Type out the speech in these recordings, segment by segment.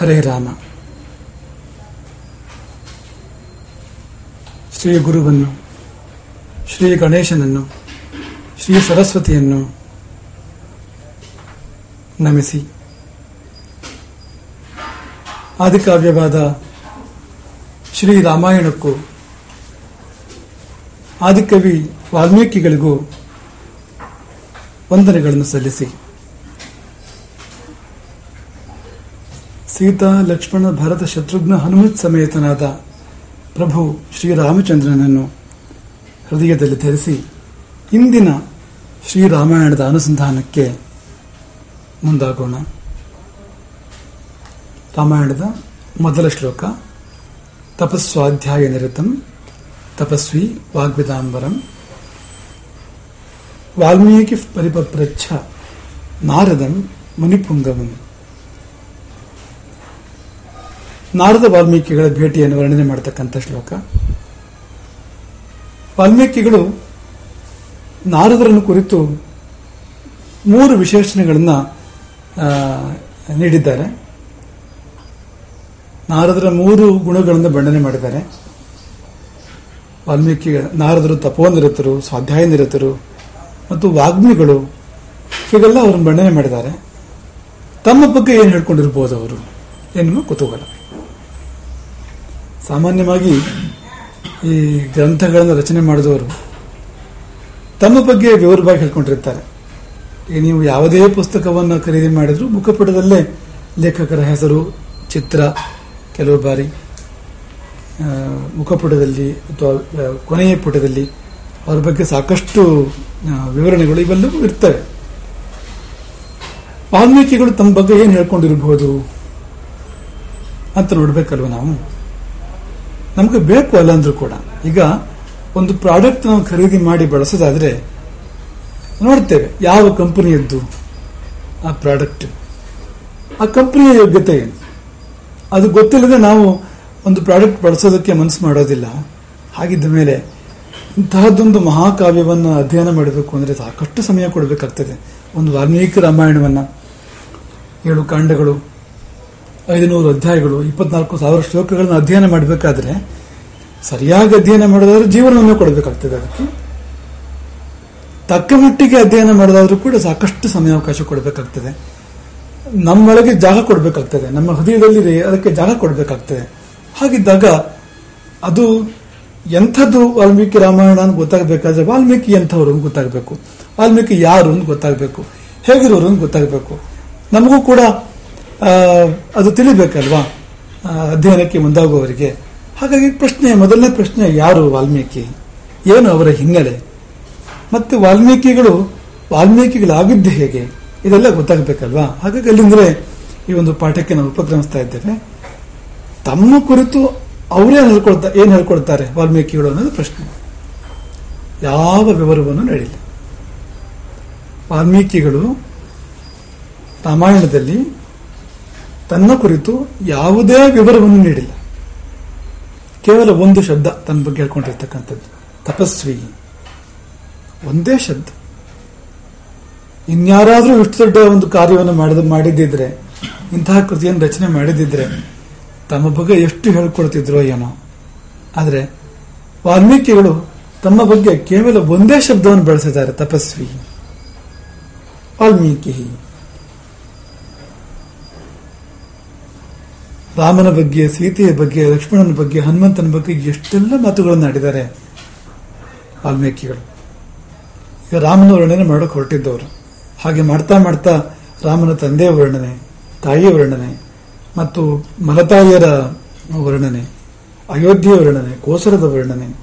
ಹರೇ ರಾಮ. ಶ್ರೀ ಗುರುವನ್ನು, ಶ್ರೀ ಗಣೇಶನನ್ನು, ಶ್ರೀ ಸರಸ್ವತಿಯನ್ನು ನಮಿಸಿ. ಆದಿಕಾವ್ಯವಾದ ಶ್ರೀ ರಾಮಾಯಣಕ್ಕೂ, ಆದಿಕವಿ ವಾಲ್ಮೀಕಿಗಳಿಗೂ ವಂದನೆಗಳನ್ನು ಸಲ್ಲಿಸಿ. ಸೀತಾ, ಲಕ್ಷ್ಮಣ, ಭರತ, ಶತ್ರುಘ್ನ, ಹನುಮತ್ ಸಮೇತನಾದ ಪ್ರಭು ಶ್ರೀರಾಮಚಂದ್ರನನ್ನು ಹೃದಯದಲ್ಲಿ ಧರಿಸಿ ಇಂದಿನ ಶ್ರೀರಾಮಾಯಣದ ಅನುಸಂಧಾನಕ್ಕೆ ಮುಂದಾಗೋಣ. ರಾಮಾಯಣದ ಮೊದಲ ಶ್ಲೋಕ, ತಪಸ್ವಾಧ್ಯಾಯ ನಿರತಂ, ತಪಸ್ವಿ ವಾಗ್ವಿದಾಂಬರಂ. ವಾಲ್ಮೀಕಿ ಪರಿಪಪ್ರಚ್ಛ ನಾರದಂ ಮುನಿಪುಂಗವಂ. ನಾರದ ವಾಲ್ಮೀಕಿಗಳ ಭೇಟಿಯನ್ನು ವರ್ಣನೆ ಮಾಡತಕ್ಕಂಥ ಶ್ಲೋಕ. ವಾಲ್ಮೀಕಿಗಳು ನಾರದರನ್ನು ಕುರಿತು ಮೂರು ವಿಶೇಷಣೆಗಳನ್ನು ನೀಡಿದ್ದಾರೆ. ನಾರದರ ಮೂರು ಗುಣಗಳನ್ನು ಬಣ್ಣನೆ ಮಾಡಿದ್ದಾರೆ. ವಾಲ್ಮೀಕಿ, ನಾರದರು ತಪೋನಿರತರು ಸ್ವಾಧ್ಯಾಯ ನಿರತರು, ಮತ್ತು ವಾಗ್ಮಿಗಳು, ಹೀಗೆಲ್ಲ ಅವರನ್ನು ಬಣ್ಣನೆ ಮಾಡಿದ್ದಾರೆ. ತಮ್ಮ ಬಗ್ಗೆ ಏನು ಹೇಳ್ಕೊಂಡಿರ್ಬೋದು ಅವರು ಎನ್ನುವ ಕುತೂಹಲ. ಸಾಮಾನ್ಯವಾಗಿ ಈ ಗ್ರಂಥಗಳನ್ನು ರಚನೆ ಮಾಡಿದವರು ತಮ್ಮ ಬಗ್ಗೆ ವಿವರವಾಗಿ ಹೇಳ್ಕೊಂಡಿರ್ತಾರೆ. ನೀವು ಯಾವುದೇ ಪುಸ್ತಕವನ್ನು ಖರೀದಿ ಮಾಡಿದರೂ ಮುಖಪುಟದಲ್ಲೇ ಲೇಖಕರ ಹೆಸರು, ಚಿತ್ರ, ಕೆಲವು ಬಾರಿ ಮುಖಪುಟದಲ್ಲಿ ಅಥವಾ ಕೊನೆಯ ಪುಟದಲ್ಲಿ ಅವರ ಬಗ್ಗೆ ಸಾಕಷ್ಟು ವಿವರಣೆಗಳು ಇವೆಲ್ಲವೂ ಇರ್ತವೆ. ವಾಲ್ಮೀಕಿಗಳು ತಮ್ಮ ಬಗ್ಗೆ ಏನು ಹೇಳ್ಕೊಂಡಿರಬಹುದು ಅಂತ ನೋಡ್ಬೇಕಲ್ವ ನಾವು? ನಮಗೆ ಬೇಕು ಅಲ್ಲ ಅಂದ್ರೂ ಕೂಡ. ಈಗ ಒಂದು ಪ್ರಾಡಕ್ಟ್ ನಾವು ಖರೀದಿ ಮಾಡಿ ಬಳಸೋದಾದ್ರೆ, ನೋಡ್ತೇವೆ ಯಾವ ಕಂಪನಿಯದ್ದು ಆ ಪ್ರಾಡಕ್ಟ್ ಆ ಕಂಪನಿಯ ಯೋಗ್ಯತೆ ಏನು? ಅದು ಗೊತ್ತಿಲ್ಲದೆ ನಾವು ಒಂದು ಪ್ರಾಡಕ್ಟ್ ಬಳಸೋದಕ್ಕೆ ಮನಸ್ಸು ಮಾಡೋದಿಲ್ಲ. ಹಾಗಿದ್ದ ಮೇಲೆ ಇಂತಹದ್ದೊಂದು ಮಹಾಕಾವ್ಯವನ್ನು ಅಧ್ಯಯನ ಮಾಡಬೇಕು ಅಂದರೆ ಸಾಕಷ್ಟು ಸಮಯ ಕೊಡಬೇಕಾಗ್ತದೆ. ಒಂದು ವಾಲ್ಮೀಕಿ ರಾಮಾಯಣವನ್ನು ಏಳು ಕಾಂಡಗಳು, ಐದುನೂರು ಅಧ್ಯಾಯಗಳು, ಇಪ್ಪತ್ನಾಲ್ಕು ಸಾವಿರ ಶ್ಲೋಕಗಳನ್ನು ಅಧ್ಯಯನ ಮಾಡಬೇಕಾದ್ರೆ ಸರಿಯಾಗಿ ಅಧ್ಯಯನ ಮಾಡೋದಾದ್ರೆ ಜೀವನವನ್ನು ಕೊಡಬೇಕಾಗ್ತದೆ ಅದಕ್ಕೆ. ತಕ್ಕ ಮಟ್ಟಿಗೆ ಅಧ್ಯಯನ ಮಾಡೋದಾದ್ರೂ ಕೂಡ ಸಾಕಷ್ಟು ಸಮಯಾವಕಾಶ ಕೊಡಬೇಕಾಗ್ತದೆ. ನಮ್ಮೊಳಗೆ ಜಾಗ ಕೊಡಬೇಕಾಗ್ತದೆ. ನಮ್ಮ ಹೃದಯದಲ್ಲಿ ಅದಕ್ಕೆ ಜಾಗ ಕೊಡಬೇಕಾಗ್ತದೆ. ಹಾಗಿದ್ದಾಗ ಅದು ಎಂಥದ್ದು ವಾಲ್ಮೀಕಿ ರಾಮಾಯಣ ಅಂತ ಗೊತ್ತಾಗಬೇಕಾದ್ರೆ ವಾಲ್ಮೀಕಿ ಎಂಥವ್ರು ಅಂತ ಗೊತ್ತಾಗಬೇಕು. ವಾಲ್ಮೀಕಿ ಯಾರು ಅಂತ ಗೊತ್ತಾಗಬೇಕು. ಹೇಗಿರೋರು ಅಂತ ಗೊತ್ತಾಗಬೇಕು. ನಮಗೂ ಕೂಡ ಅದು ತಿಳಿಬೇಕಲ್ವಾ? ಅಧ್ಯಯನಕ್ಕೆ ಮುಂದಾಗುವವರಿಗೆ. ಹಾಗಾಗಿ ಪ್ರಶ್ನೆ, ಮೊದಲನೇ ಪ್ರಶ್ನೆ ಯಾರು ವಾಲ್ಮೀಕಿ? ಏನು ಅವರ ಹಿನ್ನೆಲೆ? ಮತ್ತೆ ವಾಲ್ಮೀಕಿಗಳು, ವಾಲ್ಮೀಕಿಗಳಾಗಿದ್ದು ಹೇಗೆ? ಇದೆಲ್ಲ ಗೊತ್ತಾಗಬೇಕಲ್ವಾ? ಹಾಗಾಗಿ ಅಲ್ಲಿಂದ್ರೆ ಈ ಒಂದು ಪಾಠಕ್ಕೆ ನಾವು ಉಪಕ್ರಮಿಸ್ತಾ ಇದ್ದೇವೆ. ತಮ್ಮ ಕುರಿತು ಅವರೇ ಹೇಳ್ಕೊಳ್ತಾ, ಏನು ಹೇಳ್ಕೊಳ್ತಾರೆ ವಾಲ್ಮೀಕಿಗಳು ಅನ್ನೋದು ಪ್ರಶ್ನೆ. ಯಾವ ವಿವರವನ್ನು ನೀಡಿಲ್ಲ. ವಾಲ್ಮೀಕಿಗಳು ರಾಮಾಯಣದಲ್ಲಿ ತನ್ನ ಕುರಿತು ಯಾವುದೇ ವಿವರವನ್ನು ನೀಡಿಲ್ಲ. ಕೇವಲ ಒಂದು ಶಬ್ದ ತನ್ನ ಬಗ್ಗೆ ಹೇಳ್ಕೊಂಡಿರ್ತಕ್ಕಂಥದ್ದು. ತಪಸ್ವಿ. ಒಂದೇ ಶಬ್ದ. ಇನ್ಯಾರಾದರೂ ಇಷ್ಟು ದೊಡ್ಡ ಒಂದು ಕಾರ್ಯವನ್ನು ಮಾಡಿದ ಮಾಡಿದ್ದಿದ್ರೆ, ಇಂತಹ ಕೃತಿಯನ್ನು ರಚನೆ ಮಾಡಿದ್ದಿದ್ರೆ, ತಮ್ಮ ಬಗ್ಗೆ ಎಷ್ಟು ಹೇಳ್ಕೊಳ್ತಿದ್ರೋ ಏನೋ. ಆದರೆ, ವಾಲ್ಮೀಕಿಗಳು ತಮ್ಮ ಬಗ್ಗೆ ಕೇವಲ ಒಂದೇ ಶಬ್ದವನ್ನು ಬಳಸಿದ್ದಾರೆ, ತಪಸ್ವಿ. ವಾಲ್ಮೀಕಿ. ರಾಮನ ಬಗ್ಗೆ, ಸೀತೆಯ ಬಗ್ಗೆ, ಲಕ್ಷ್ಮಣನ ಬಗ್ಗೆ, ಹನುಮಂತನ ಬಗ್ಗೆ ಎಷ್ಟೆಲ್ಲ ಮಾತುಗಳನ್ನು ಆಡಿದ್ದಾರೆ ವಾಲ್ಮೀಕಿಗಳು. ಈಗ ರಾಮನ ವರ್ಣನೆ ಮಾಡೋಕೆ ಹೊರಟಿದ್ದವರು. ಹಾಗೆ ಮಾಡ್ತಾ ಮಾಡ್ತಾ ರಾಮನ ತಂದೆಯ ವರ್ಣನೆ, ತಾಯಿಯ ವರ್ಣನೆ, ಮತ್ತು ಮಲತಾಯಿಯರ ವರ್ಣನೆ, ಅಯೋಧ್ಯೆಯ ವರ್ಣನೆ, ಕೋಸರದ ವರ್ಣನೆ,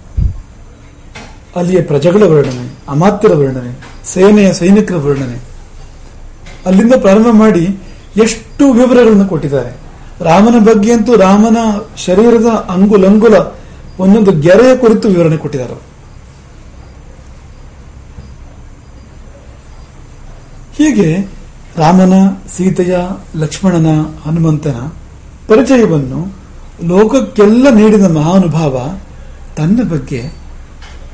ಅಲ್ಲಿಯ ಪ್ರಜೆಗಳ ವರ್ಣನೆ, ಅಮಾತ್ಯರ ವರ್ಣನೆ, ಸೇನೆಯ ಸೈನಿಕರ ವರ್ಣನೆ. ಅಲ್ಲಿಂದ ಪ್ರಾರಂಭ ಮಾಡಿ ಎಷ್ಟು ವಿವರಗಳನ್ನು ಕೊಟ್ಟಿದ್ದಾರೆ. ರಾಮನ ಬಗ್ಗೆ ಅಂತೂ ರಾಮನ ಶರೀರದ ಅಂಗುಲಂಗುಲ ಒಂದೊಂದು ಗೆರೆಯ ಕುರಿತು ವಿವರಣೆ ಕೊಟ್ಟಿದ್ದಾರೆ. ಹೀಗೆ ರಾಮನ, ಸೀತೆಯ, ಲಕ್ಷ್ಮಣನ, ಹನುಮಂತನ ಪರಿಚಯವನ್ನು ಲೋಕಕ್ಕೆಲ್ಲ ನೀಡಿದ ಮಹಾನುಭಾವ ತನ್ನ ಬಗ್ಗೆ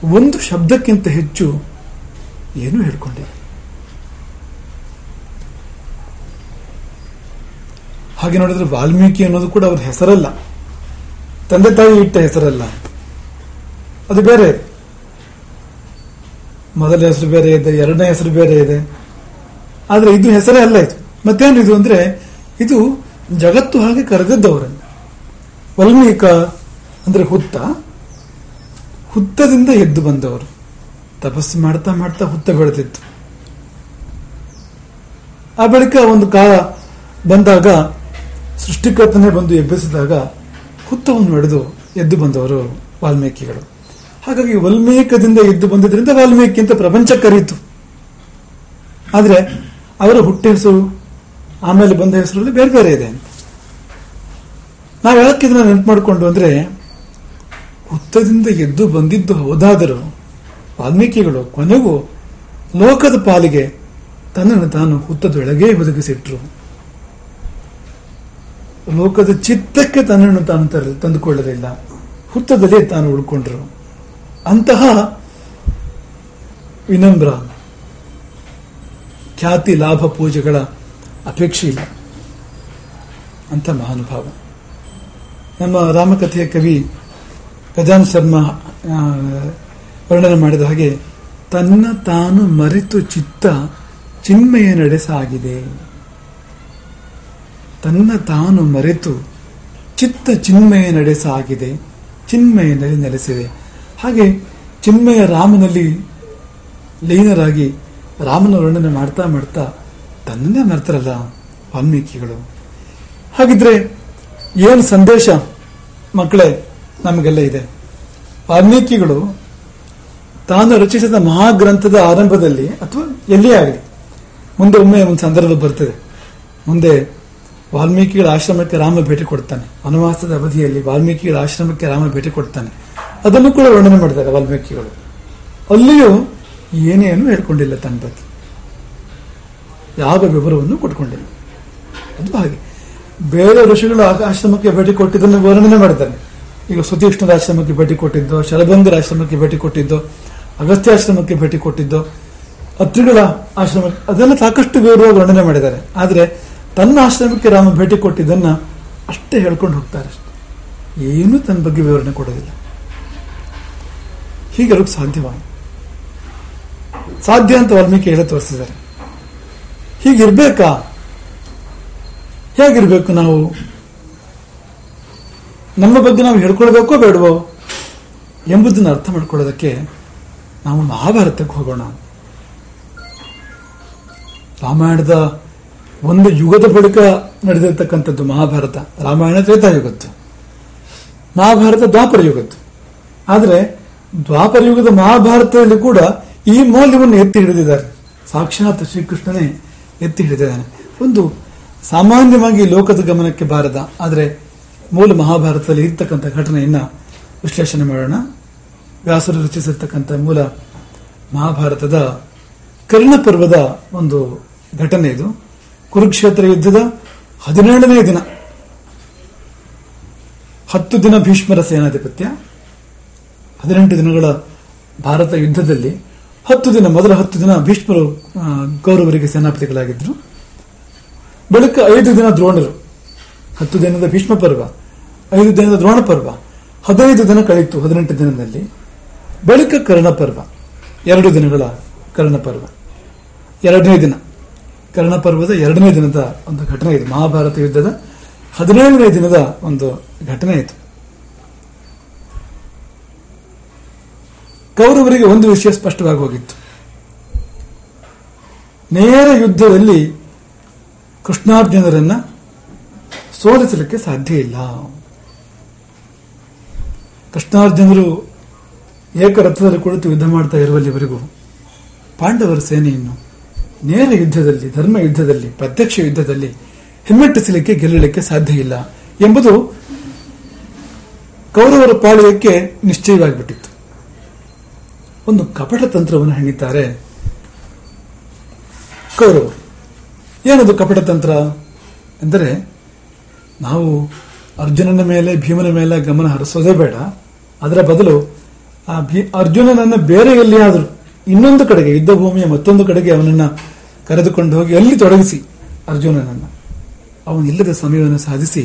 ಒಂದು ಶಬ್ದಕ್ಕಿಂತ ಹೆಚ್ಚು ಏನು ಹೇಳ್ಕೊಂಡಿಲ್ಲ. ಹಾಗೆ ನೋಡಿದ್ರೆ ವಾಲ್ಮೀಕಿ ಅನ್ನೋದು ಕೂಡ ಅವ್ರ ಹೆಸರಲ್ಲ. ತಂದೆ ತಾಯಿ ಇಟ್ಟ ಹೆಸರಲ್ಲ. ಅದು ಬೇರೆ. ಇದೆ ಮೊದಲ ಹೆಸರು ಬೇರೆ ಇದೆ, ಎರಡನೇ ಹೆಸರು ಬೇರೆ ಇದೆ. ಆದ್ರೆ ಇದು ಹೆಸರೇ ಅಲ್ಲ ಇದು. ಮತ್ತೇನಿದು ಅಂದ್ರೆ, ಇದು ಜಗತ್ತು ಹಾಗೆ ಕರೆದದ್ದವರನ್ನು ವಾಲ್ಮೀಕ ಅಂದ್ರೆ ಹುತ್ತ. ಹುತ್ತದಿಂದ ಎದ್ದು ಬಂದವರು. ತಪಸ್ಸು ಮಾಡ್ತಾ ಮಾಡ್ತಾ ಹುತ್ತ ಬೆಳೆದಿತ್ತು. ಆ ಬಳಿಕ ಒಂದು ಕಾಲ ಬಂದಾಗ ಸೃಷ್ಟಿಕರ್ತನೆ ಬಂದು ಎಬ್ಬಿಸಿದಾಗ ಹುತ್ತವನ್ನು ಹಿಡಿದು ಎದ್ದು ಬಂದವರು ವಾಲ್ಮೀಕಿಗಳು. ಹಾಗಾಗಿ ವಾಲ್ಮೀಕದಿಂದ ಎದ್ದು ಬಂದಿದ್ದರಿಂದ ವಾಲ್ಮೀಕಿ ಅಂತ ಪ್ರಪಂಚ ಕರೀತು. ಆದರೆ ಅವರ ಹುಟ್ಟ ಹೆಸರು, ಆಮೇಲೆ ಬಂದ ಹೆಸರಲ್ಲಿ ಬೇರೆ ಬೇರೆ ಇದೆ ಅಂತ. ನಾವು ಹೇಳಕ್ಕೆ ಇದನ್ನ ನೆನಪು ಮಾಡಿಕೊಂಡು ಅಂದ್ರೆ, ಹುತ್ತದಿಂದ ಎದ್ದು ಬಂದಿದ್ದು ಹೌದಾದರೂ ವಾಲ್ಮೀಕಿಗಳು ಕೊನೆಗೂ ಲೋಕದ ಪಾಲಿಗೆ ತನ್ನನ್ನು ತಾನು ಹುತ್ತದೊಳಗೇ ಒದಗಿಸಿಟ್ರು. ಲೋಕದ ಚಿತ್ತಕ್ಕೆ ತನ್ನನ್ನು ತಾನು ತರ- ತಂದುಕೊಳ್ಳಲಿಲ್ಲ ಹುತ್ತದಲ್ಲೇ ತಾನು ಉಳ್ಕೊಂಡ್ರು. ಅಂತಹ ವಿನಮ್ರ, ಖ್ಯಾತಿ ಲಾಭ ಪೂಜೆಗಳ ಅಪೇಕ್ಷೆ ಇಲ್ಲ. ಅಂತ ಮಹಾನುಭಾವ. ನಮ್ಮ ರಾಮಕಥೆಯ ಕವಿ ಗಜಾನ್ ಶರ್ಮಾ ವರ್ಣನೆ ಮಾಡಿದ ಹಾಗೆ, ತನ್ನ ತಾನು ಮರೆತು ಚಿತ್ತ ಚಿನ್ಮಯ ನಡೆ ಸಾಗಿದೆ ತನ್ನ ತಾನು ಮರೆತು ಚಿತ್ತ ಚಿನ್ಮಯ ನಡೆಸಾಗಿದೆ ಚಿನ್ಮಯನಲ್ಲಿ ನೆಲೆಸಿದೆ. ಹಾಗೆ ಚಿನ್ಮಯ ರಾಮನಲ್ಲಿ ಲೀನರಾಗಿ ರಾಮನ ವರ್ಣನೆ ಮಾಡ್ತಾ ಮಾಡ್ತಾ ತನ್ನನ್ನೇ ಮರ್ತಾರಲ್ಲ ವಾಲ್ಮೀಕಿಗಳು. ಹಾಗಿದ್ರೆ ಏನು ಸಂದೇಶ ಮಕ್ಕಳೇ ನಮಗೆಲ್ಲ ಇದೆ. ವಾಲ್ಮೀಕಿಗಳು ತಾನು ರಚಿಸಿದ ಮಹಾಗ್ರಂಥದ ಆರಂಭದಲ್ಲಿ ಅಥವಾ ಎಲ್ಲಿಯೇ ಆಗಲಿ, ಮುಂದೆ ಒಮ್ಮೆ ಒಂದು ಸಂದರ್ಭ ಬರ್ತದೆ. ಮುಂದೆ ವಾಲ್ಮೀಕಿಗಳ ಆಶ್ರಮಕ್ಕೆ ರಾಮ ಭೇಟಿ ಕೊಡ್ತಾನೆ. ವನವಾಸದ ಅವಧಿಯಲ್ಲಿ ವಾಲ್ಮೀಕಿಗಳ ಆಶ್ರಮಕ್ಕೆ ರಾಮ ಭೇಟಿ ಕೊಡ್ತಾನೆ. ಅದನ್ನು ಕೂಡ ವರ್ಣನೆ ಮಾಡಿದ್ದಾರೆ ವಾಲ್ಮೀಕಿಗಳು. ಅಲ್ಲಿಯೂ ಏನೇನು ಹೇಳ್ಕೊಂಡಿಲ್ಲ ತನ್ನ ಬಗ್ಗೆ ಯಾವ ವಿವರವನ್ನು ಕೊಟ್ಕೊಂಡಿಲ್ಲ. ಅದು ಹಾಗೆ. ಬೇರೆ ಋಷಿಗಳು ಆಶ್ರಮಕ್ಕೆ ಭೇಟಿ ಕೊಟ್ಟಿದ್ದನ್ನು ವರ್ಣನೆ ಮಾಡಿದ್ದಾನೆ. ಈಗ ಸುತೀಕ್ಷ್ಣರ ಆಶ್ರಮಕ್ಕೆ ಭೇಟಿ ಕೊಟ್ಟಿದ್ದು, ಶರಭಂಗರ ಆಶ್ರಮಕ್ಕೆ ಭೇಟಿ ಕೊಟ್ಟಿದ್ದು ಅಗಸ್ತ್ಯಾಶ್ರಮಕ್ಕೆ ಭೇಟಿ ಕೊಟ್ಟಿದ್ದು, ಅತ್ರಿಗಳ ಆಶ್ರಮ ಅದೆಲ್ಲ ಸಾಕಷ್ಟು ವಿವರವಾಗಿ ವರ್ಣನೆ ಮಾಡಿದ್ದಾರೆ. ಆದರೆ ತನ್ನ ಆಶ್ರಮಕ್ಕೆ ರಾಮ ಭೇಟಿ ಕೊಟ್ಟಿದ್ದನ್ನು ಅಷ್ಟೇ ಹೇಳ್ಕೊಂಡು ಹೋಗ್ತಾರೆ ಅಷ್ಟೇ. ಏನೂ ತನ್ನ ಬಗ್ಗೆ ವಿವರಣೆ ಕೊಡೋದಿಲ್ಲ. ಹೀಗೆ ಸಾಧ್ಯವ ಸಾಧ್ಯ ಅಂತ ವಾಲ್ಮೀಕಿ ಹೇಳಿ ತೋರಿಸಿದ್ದಾರೆ ಹೀಗಿರ್ಬೇಕಾ? ಹೇಗಿರ್ಬೇಕು ನಾವು? ನಮ್ಮ ಬಗ್ಗೆ ನಾವು ಹೇಳ್ಕೊಳ್ಬೇಕೋ ಬೇಡವೋ ಎಂಬುದನ್ನು ಅರ್ಥ ಮಾಡ್ಕೊಳ್ಳೋದಕ್ಕೆ ನಾವು ಮಹಾಭಾರತಕ್ಕೆ ಹೋಗೋಣ ರಾಮಾಯಣದ ಒಂದು ಯುಗದ ಬಳಿಕ ನಡೆದಿರ್ತಕ್ಕಂಥದ್ದು ಮಹಾಭಾರತ, ರಾಮಾಯಣ ತ್ರೇತಾಯುಗತ್ತು ಮಹಾಭಾರತ ದ್ವಾಪರ ಯುಗದ್ದು. ಆದರೆ ದ್ವಾಪರ ಯುಗದ ಮಹಾಭಾರತದಲ್ಲಿ ಕೂಡ ಈ ಮೌಲ್ಯವನ್ನು ಎತ್ತಿ ಹಿಡಿದಿದ್ದಾರೆ. ಸಾಕ್ಷಾತ್ ಶ್ರೀಕೃಷ್ಣನೇ ಎತ್ತಿ ಹಿಡಿದಿದ್ದಾನೆ. ಒಂದು ಸಾಮಾನ್ಯವಾಗಿ ಲೋಕದ ಗಮನಕ್ಕೆ ಬಾರದ, ಆದರೆ ಮೂಲ ಮಹಾಭಾರತದಲ್ಲಿ ಇರ್ತಕ್ಕಂಥ ಘಟನೆಯನ್ನ ವಿಶ್ಲೇಷಣೆ ಮಾಡೋಣ. ವ್ಯಾಸರು ರಚಿಸಿರ್ತಕ್ಕಂಥ ಮೂಲ ಮಹಾಭಾರತದ ಕರ್ಣ ಪರ್ವದ ಒಂದು ಘಟನೆ ಇದು. ಕುರುಕ್ಷೇತ್ರ ಯುದ್ಧದ ಹದಿನೇಳನೇ ದಿನ. ಹತ್ತು ದಿನ ಭೀಷ್ಮರ ಸೇನಾಧಿಪತ್ಯ, ಹದಿನೆಂಟು ದಿನಗಳ ಭಾರತ ಯುದ್ಧದಲ್ಲಿ, ಹತ್ತು ದಿನ, ಮೊದಲ ಹತ್ತು ದಿನ ಭೀಷ್ಮರು ಗೌರವರಿಗೆ ಸೇನಾಪತಿಗಳಾಗಿದ್ದರು ಬಳಿಕ ಐದು ದಿನ ದ್ರೋಣರು, ಹತ್ತು ದಿನದ ಭೀಷ್ಮ ಪರ್ವ, ಐದು ದಿನದ ದ್ರೋಣ ಪರ್ವ, ಹದಿನೈದು ದಿನ ಕಳೆಯಿತು ಹದಿನೆಂಟು ದಿನದಲ್ಲಿ. ಬಳಿಕ ಕರ್ಣ ಪರ್ವ, ಎರಡು ದಿನಗಳ ಕರ್ಣ ಪರ್ವ, ಎರಡನೇ ದಿನ. ಕರ್ಣ ಪರ್ವದ ಎರಡನೇ ದಿನದ ಒಂದು ಘಟನೆ ಇದು. ಮಹಾಭಾರತ ಯುದ್ಧದ ಹದಿನೇಳನೇ ದಿನದ ಒಂದು ಘಟನೆ ಇತ್ತು ಕೌರವರಿಗೆ ಒಂದು ವಿಷಯ ಸ್ಪಷ್ಟವಾಗಿ ಹೋಗಿತ್ತು. ನೇರ ಯುದ್ಧದಲ್ಲಿ ಕೃಷ್ಣಾರ್ಜುನರನ್ನ ಸೋಲಿಸಲಿಕ್ಕೆ ಸಾಧ್ಯ ಇಲ್ಲ. ಕೃಷ್ಣಾರ್ಜುನರು ಏಕರಥದಲ್ಲಿ ಕುಳಿತು ಯುದ್ಧ ಮಾಡ್ತಾ ಇರುವಲ್ಲಿವರೆಗೂ ಪಾಂಡವರ ಸೇನೆಯನ್ನು ನೇರ ಯುದ್ಧದಲ್ಲಿ, ಧರ್ಮ ಯುದ್ಧದಲ್ಲಿ, ಪ್ರತ್ಯಕ್ಷ ಯುದ್ಧದಲ್ಲಿ ಹಿಮ್ಮೆಟ್ಟಿಸಲಿಕ್ಕೆ ಗೆಲ್ಲಲಿಕ್ಕೆ ಸಾಧ್ಯ ಇಲ್ಲ ಎಂಬುದು ಕೌರವರ ಪಾಳ್ಯಕ್ಕೆ ನಿಶ್ಚಯವಾಗಿಬಿಟ್ಟಿತ್ತು. ಒಂದು ಕಪಟ ತಂತ್ರವನ್ನು ಹೆಣಿತಾರೆ ಕೌರವರು. ಏನದು ಕಪಟ ತಂತ್ರ ಎಂದರೆ ನಾವು ಅರ್ಜುನನ ಮೇಲೆ, ಭೀಮನ ಮೇಲೆ ಗಮನ ಹರಿಸೋದೇ ಬೇಡ. ಅದರ ಬದಲು ಆ ಭೀ, ಅರ್ಜುನನನ್ನ ಬೇರೆ ಎಲ್ಲಿಯಾದರೂ ಇನ್ನೊಂದು ಕಡೆಗೆ ಯುದ್ಧ ಭೂಮಿಯ ಮತ್ತೊಂದು ಕಡೆಗೆ ಅವನನ್ನ ಕರೆದುಕೊಂಡು ಹೋಗಿ ಅಲ್ಲಿ ತೊಡಗಿಸಿ ಅರ್ಜುನನನ್ನ. ಅವನಿಲ್ಲದ ಸಮಯವನ್ನು ಸಾಧಿಸಿ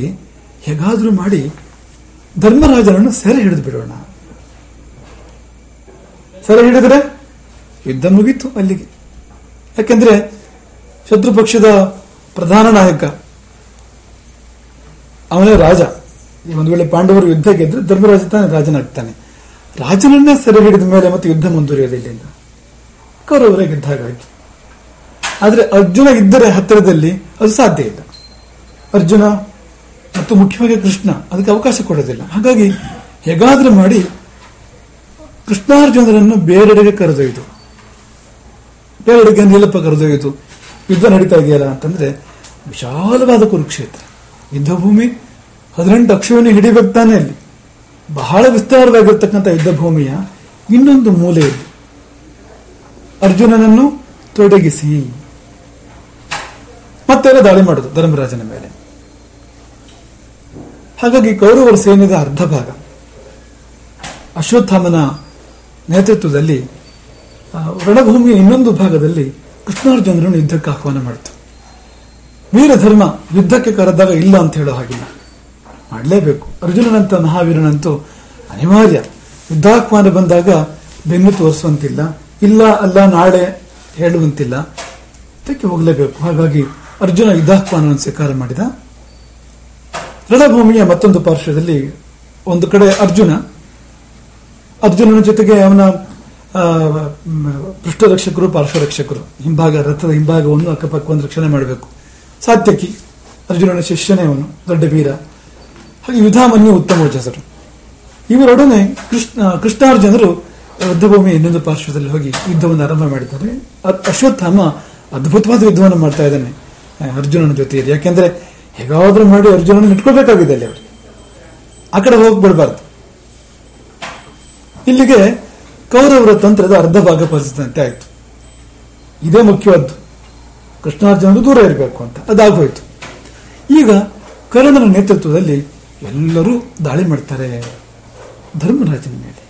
ಹೇಗಾದರೂ ಮಾಡಿ ಧರ್ಮರಾಜನನ್ನು ಸೆರೆ ಹಿಡಿದು ಬಿಡೋಣ. ಸೆರೆ ಹಿಡಿದ್ರೆ ಯುದ್ಧ ಮುಗೀತು ಅಲ್ಲಿಗೆ. ಯಾಕೆಂದ್ರೆ ಶತ್ರು ಪಕ್ಷದ ಪ್ರಧಾನ ನಾಯಕ, ಅವನೇ ರಾಜ. ಒಂದು ವೇಳೆ ಪಾಂಡವರು ಯುದ್ಧ ಗೆದ್ರೆ ಧರ್ಮರಾಜ ತಾನೇ ರಾಜನಾಗ್ತಾನೆ. ರಾಜನನ್ನೇ ಸೆರೆ ಹಿಡಿದ ಮೇಲೆ ಮತ್ತೆ ಯುದ್ಧ ಮುಂದುವರಿಯೋದಿಲ್ಲ ಇಲ್ಲಿಂದ ಕೌರವರೇ ಗೆದ್ದ ಹಾಗಾಯ್ತು. ಆದ್ರೆ ಅರ್ಜುನ ಇದ್ದರೆ ಹತ್ತಿರದಲ್ಲಿ ಅದು ಸಾಧ್ಯ ಇಲ್ಲ. ಅರ್ಜುನ ಮತ್ತು ಮುಖ್ಯವಾಗಿ ಕೃಷ್ಣ ಅದಕ್ಕೆ ಅವಕಾಶ ಕೊಡೋದಿಲ್ಲ. ಹಾಗಾಗಿ ಹೇಗಾದ್ರೂ ಮಾಡಿ ಕೃಷ್ಣಾರ್ಜುನರನ್ನು ಬೇರೆಡೆಗೆ ಕರೆದೊಯ್ದು. ಬೇರೆಡೆಗೆ ನೀಲಪ್ಪ ಕರೆದೊಯ್ದು. ಯುದ್ಧ ನಡೀತಾ ಇದೆಯಲ್ಲ ಅಂತಂದ್ರೆ ವಿಶಾಲವಾದ ಕುರುಕ್ಷೇತ್ರ. ಯುದ್ಧ ಭೂಮಿ ಹದಿನೆಂಟು ಅಕ್ಷವನ್ನು ಹಿಡಿಬೇಕು ತಾನೇ ಅಲ್ಲಿ. ಬಹಳ ವಿಸ್ತಾರವಾಗಿರ್ತಕ್ಕಂಥ ಯುದ್ಧ ಭೂಮಿಯ ಇನ್ನೊಂದು ಮೂಲೆಯಲ್ಲಿ ಅರ್ಜುನನನ್ನು ತೊಡಗಿಸಿ. ಮತ್ತೆಲ್ಲ ದಾಳಿ ಮಾಡುದು ಧರ್ಮರಾಜನ ಮೇಲೆ. ಹಾಗಾಗಿ ಕೌರವರ ಸೈನ್ಯದ ಅರ್ಧ ಭಾಗ ಅಶ್ವತ್ಥಾಮನ ನೇತೃತ್ವದಲ್ಲಿ ರಣಭೂಮಿಯ ಇನ್ನೊಂದು ಭಾಗದಲ್ಲಿ ಕೃಷ್ಣಾರ್ಜುನರನ್ನು ಯುದ್ಧಕ್ಕೆ ಆಹ್ವಾನ ಮಾಡಿತು ವೀರಧರ್ಮ ಯುದ್ಧಕ್ಕೆ ಕರೆದಾಗ ಇಲ್ಲ ಅಂತ ಹೇಳೋ ಹಾಗಿಲ್ಲ. ಮಾಡಲೇಬೇಕು. ಅರ್ಜುನನಂತ ಮಹಾವೀರನಂತೂ ಅನಿವಾರ್ಯ. ಯುದ್ಧಾಹ್ವಾನ ಬಂದಾಗ ಬೆನ್ನು ತೋರಿಸುವಂತಿಲ್ಲ. ಇಲ್ಲ, ಅಲ್ಲ, ನಾಳೆ ಹೇಳುವಂತಿಲ್ಲ. ಇದಕ್ಕೆ ಹೋಗಲೇಬೇಕು. ಹಾಗಾಗಿ ಅರ್ಜುನ ಯುದ್ಧಾಹ್ವಾನವನ್ನು ಸ್ವೀಕಾರ ಮಾಡಿದ. ರಣಭೂಮಿಯ ಮತ್ತೊಂದು ಪಾರ್ಶ್ವದಲ್ಲಿ ಒಂದು ಕಡೆ ಅರ್ಜುನ. ಅರ್ಜುನನ ಜೊತೆಗೆ ಅವನ ಪೃಷ್ಠರಕ್ಷಕರು, ಪಾರ್ಶ್ವರಕ್ಷಕರು. ಹಿಂಭಾಗ, ರಥದ ಹಿಂಭಾಗವನ್ನು ಅಕ್ಕಪಕ್ಕವನ್ನು ರಕ್ಷಣೆ ಮಾಡಬೇಕು. ಸಾತ್ಯಕಿ, ಅರ್ಜುನನ ಶಿಷ್ಯನೇ ಅವನು, ದೊಡ್ಡ ವೀರ. ಹಾಗೆ ಯುಧಾಮನ್ಯು ಉತ್ತಮ ಜಸರು ಇವರೊಡನೆ ಕೃಷ್ಣ, ಕೃಷ್ಣಾರ್ಜುನರು ಯುದ್ಧಭೂಮಿ ಇನ್ನೊಂದು ಪಾರ್ಶ್ವದಲ್ಲಿ ಹೋಗಿ ಯುದ್ಧವನ್ನು ಆರಂಭ ಮಾಡಿದ್ದಾರೆ. ಅಶ್ವತ್ಥಾಮ ಅದ್ಭುತವಾದ ಯುದ್ಧವನ್ನು ಮಾಡ್ತಾ ಇದ್ದಾನೆ. ಅರ್ಜುನನ ಜೊತೆಯಲ್ಲಿ ಯಾಕೆಂದ್ರೆ ಹೇಗಾದ್ರೂ ಮಾಡಿ ಅರ್ಜುನನ ಇಟ್ಕೋಬೇಕಾಗಿದೆ ಅಲ್ಲಿ ಅವರು. ಆ ಕಡೆ ಹೋಗ್ಬಿಡ್ಬಾರ್ದು ಇಲ್ಲಿಗೆ ಕೌರವರ ತಂತ್ರದ ಅರ್ಧ ಭಾಗ ಪರಿಸ್ಥಿತಂತೆ ಆಯ್ತು. ಇದೇ ಮುಖ್ಯವಾದ್ದು. ಕೃಷ್ಣಾರ್ಜುನರು ದೂರ ಇರಬೇಕು ಅಂತ. ಅದಾಗೋಯ್ತು. ಈಗ ಕರ್ಣನ ನೇತೃತ್ವದಲ್ಲಿ ಎಲ್ಲರೂ ದಾಳಿ ಮಾಡ್ತಾರೆ. ಧರ್ಮರಾಜನ ಮೇಲೆ.